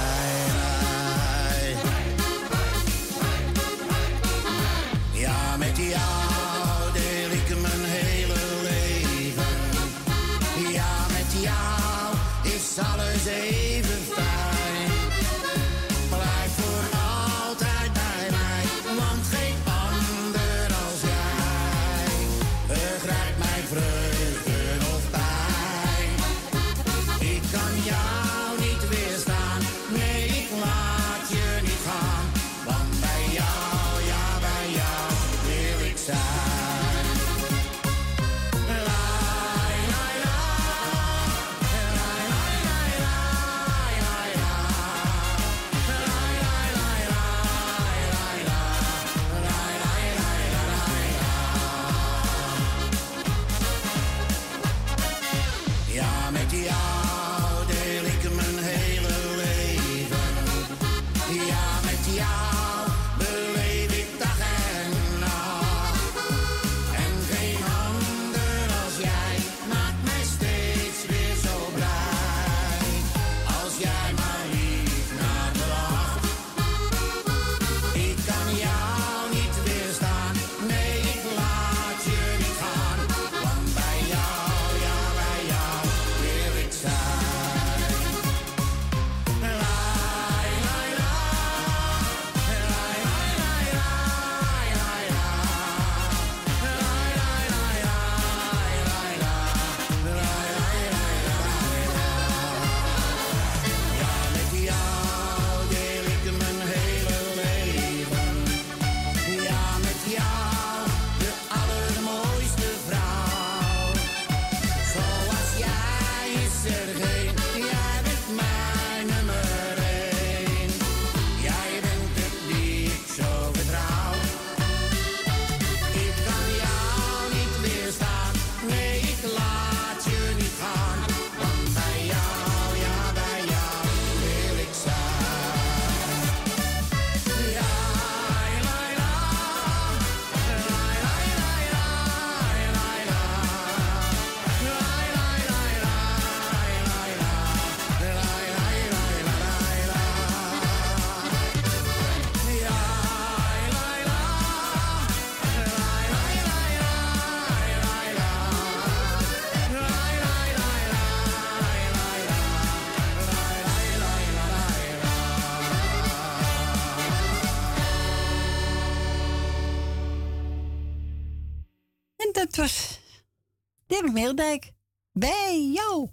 Dirk Meeldijk. Bij jou.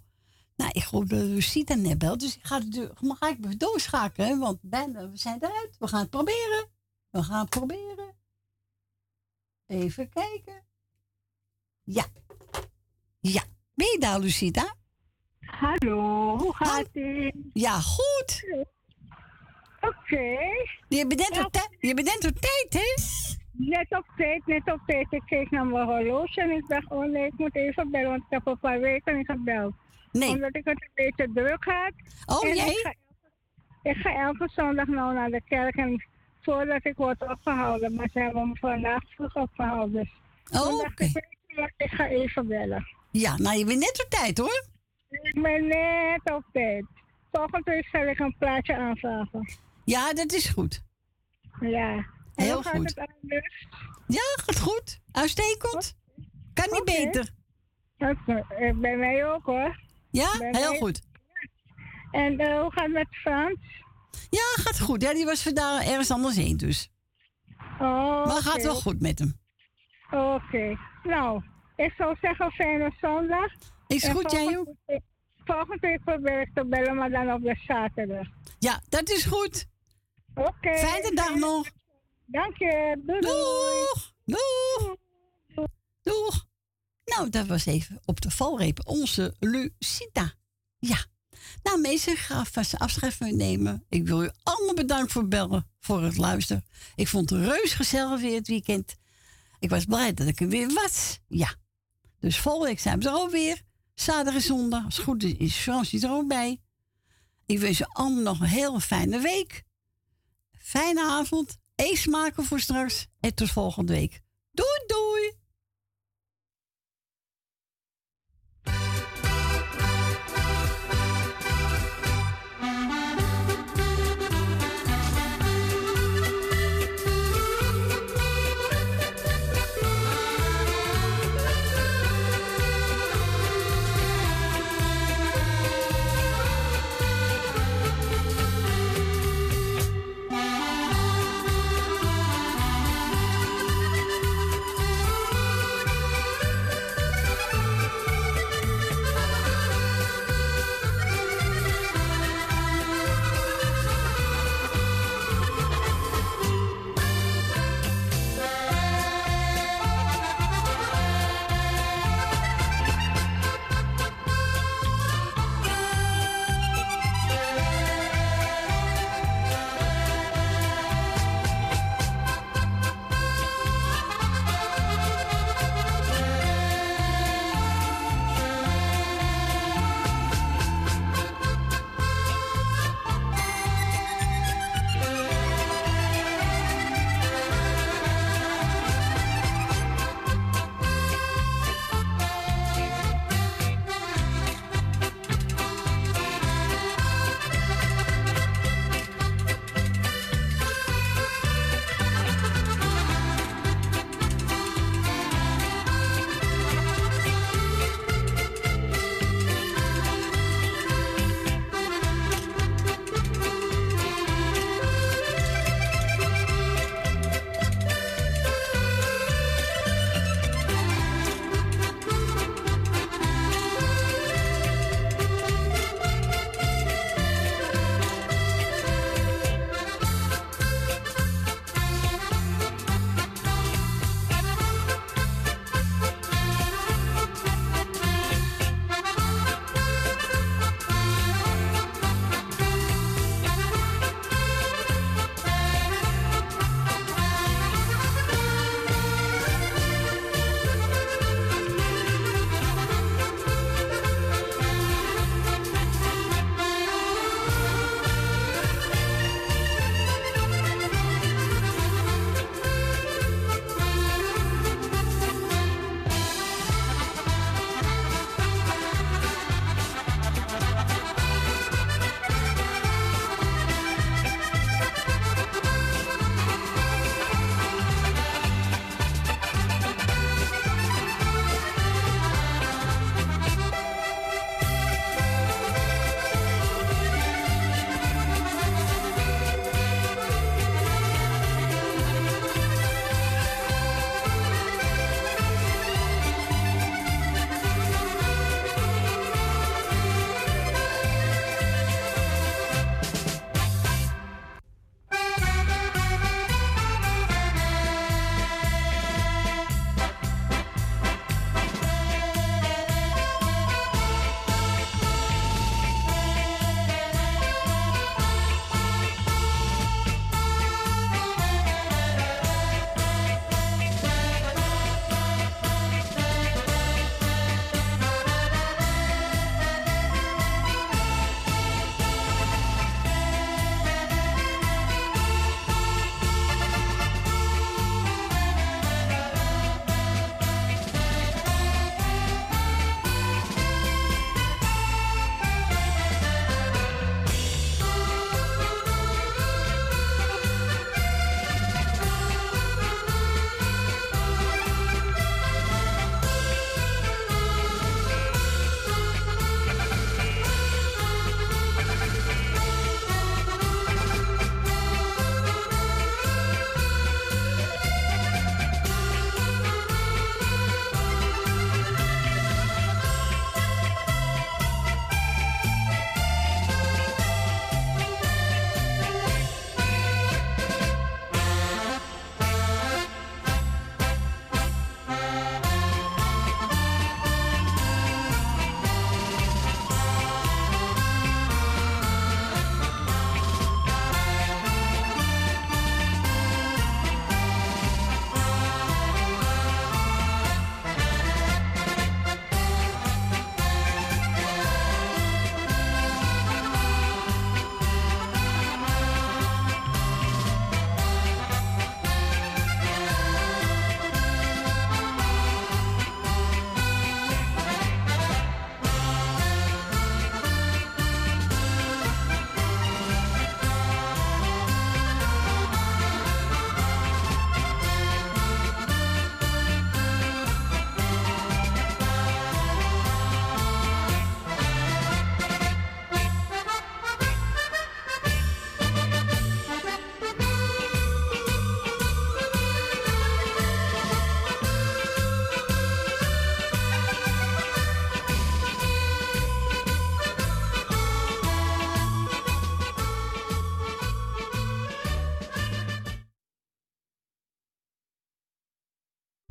Nou, ik hoop dat Lucita net belt, dus ik ga, de ga ik doorschakelen, want bijna, we zijn eruit. We gaan het proberen. We gaan het proberen. Even kijken. Ja. Ja. Ben je daar, Lucita? Hallo, hoe gaat het? Ja, goed. Oké. Tijd, je bent op tijd, hè? Net op tijd, net op tijd. Ik keek naar mijn horloge en ik dacht, oh nee, ik moet even bellen, want ik heb een paar weken niet gebeld. Nee. Omdat ik het een beetje druk had. Oh, jee. Ik ga, ik ga elke zondag nou naar de kerk en voordat ik word opgehouden, maar ze hebben me vandaag vroeg opgehouden. Dus Oh, ik, wat, ik ga even bellen. Ja, nou, je bent net op tijd, hoor. Ik ben net op tijd. Volgende week zal ik een plaatje aanvragen. Ja, dat is goed. Ja. Heel hoe gaat goed. het? Ja, gaat goed. Uitstekend. Kan niet beter. Eh, Bij mij ook hoor. Ja, Bij heel mij- goed. En eh, hoe gaat het met Frans? Ja, gaat goed. Ja, die was vandaag ergens anders heen, dus. Oh, Maar gaat wel goed met hem. Oké. Nou, ik zou zeggen fijne zondag. Is En goed, jij volgende week- Volgende week probeer ik te bellen, maar dan op de zaterdag. Ja, dat is goed. Oké. Fijne dag nog. Dank je. Doei. Doeg. Doeg. Doeg. Nou, dat was even op de valreep onze Lucita. Ja. Nou, mensen, ga vast afscheid van u nemen. Ik wil u allemaal bedanken voor het bellen, voor het luisteren. Ik vond het reus gezellig weer het weekend. Ik was blij dat ik er weer was. Ja. Dus volgende week zijn we er alweer. Zaterdag en zondag. Als het goed is, is er ook bij. Ik wens je allemaal nog een hele fijne week. Fijne avond. Eens maken voor straks en tot volgende week. Doei doei!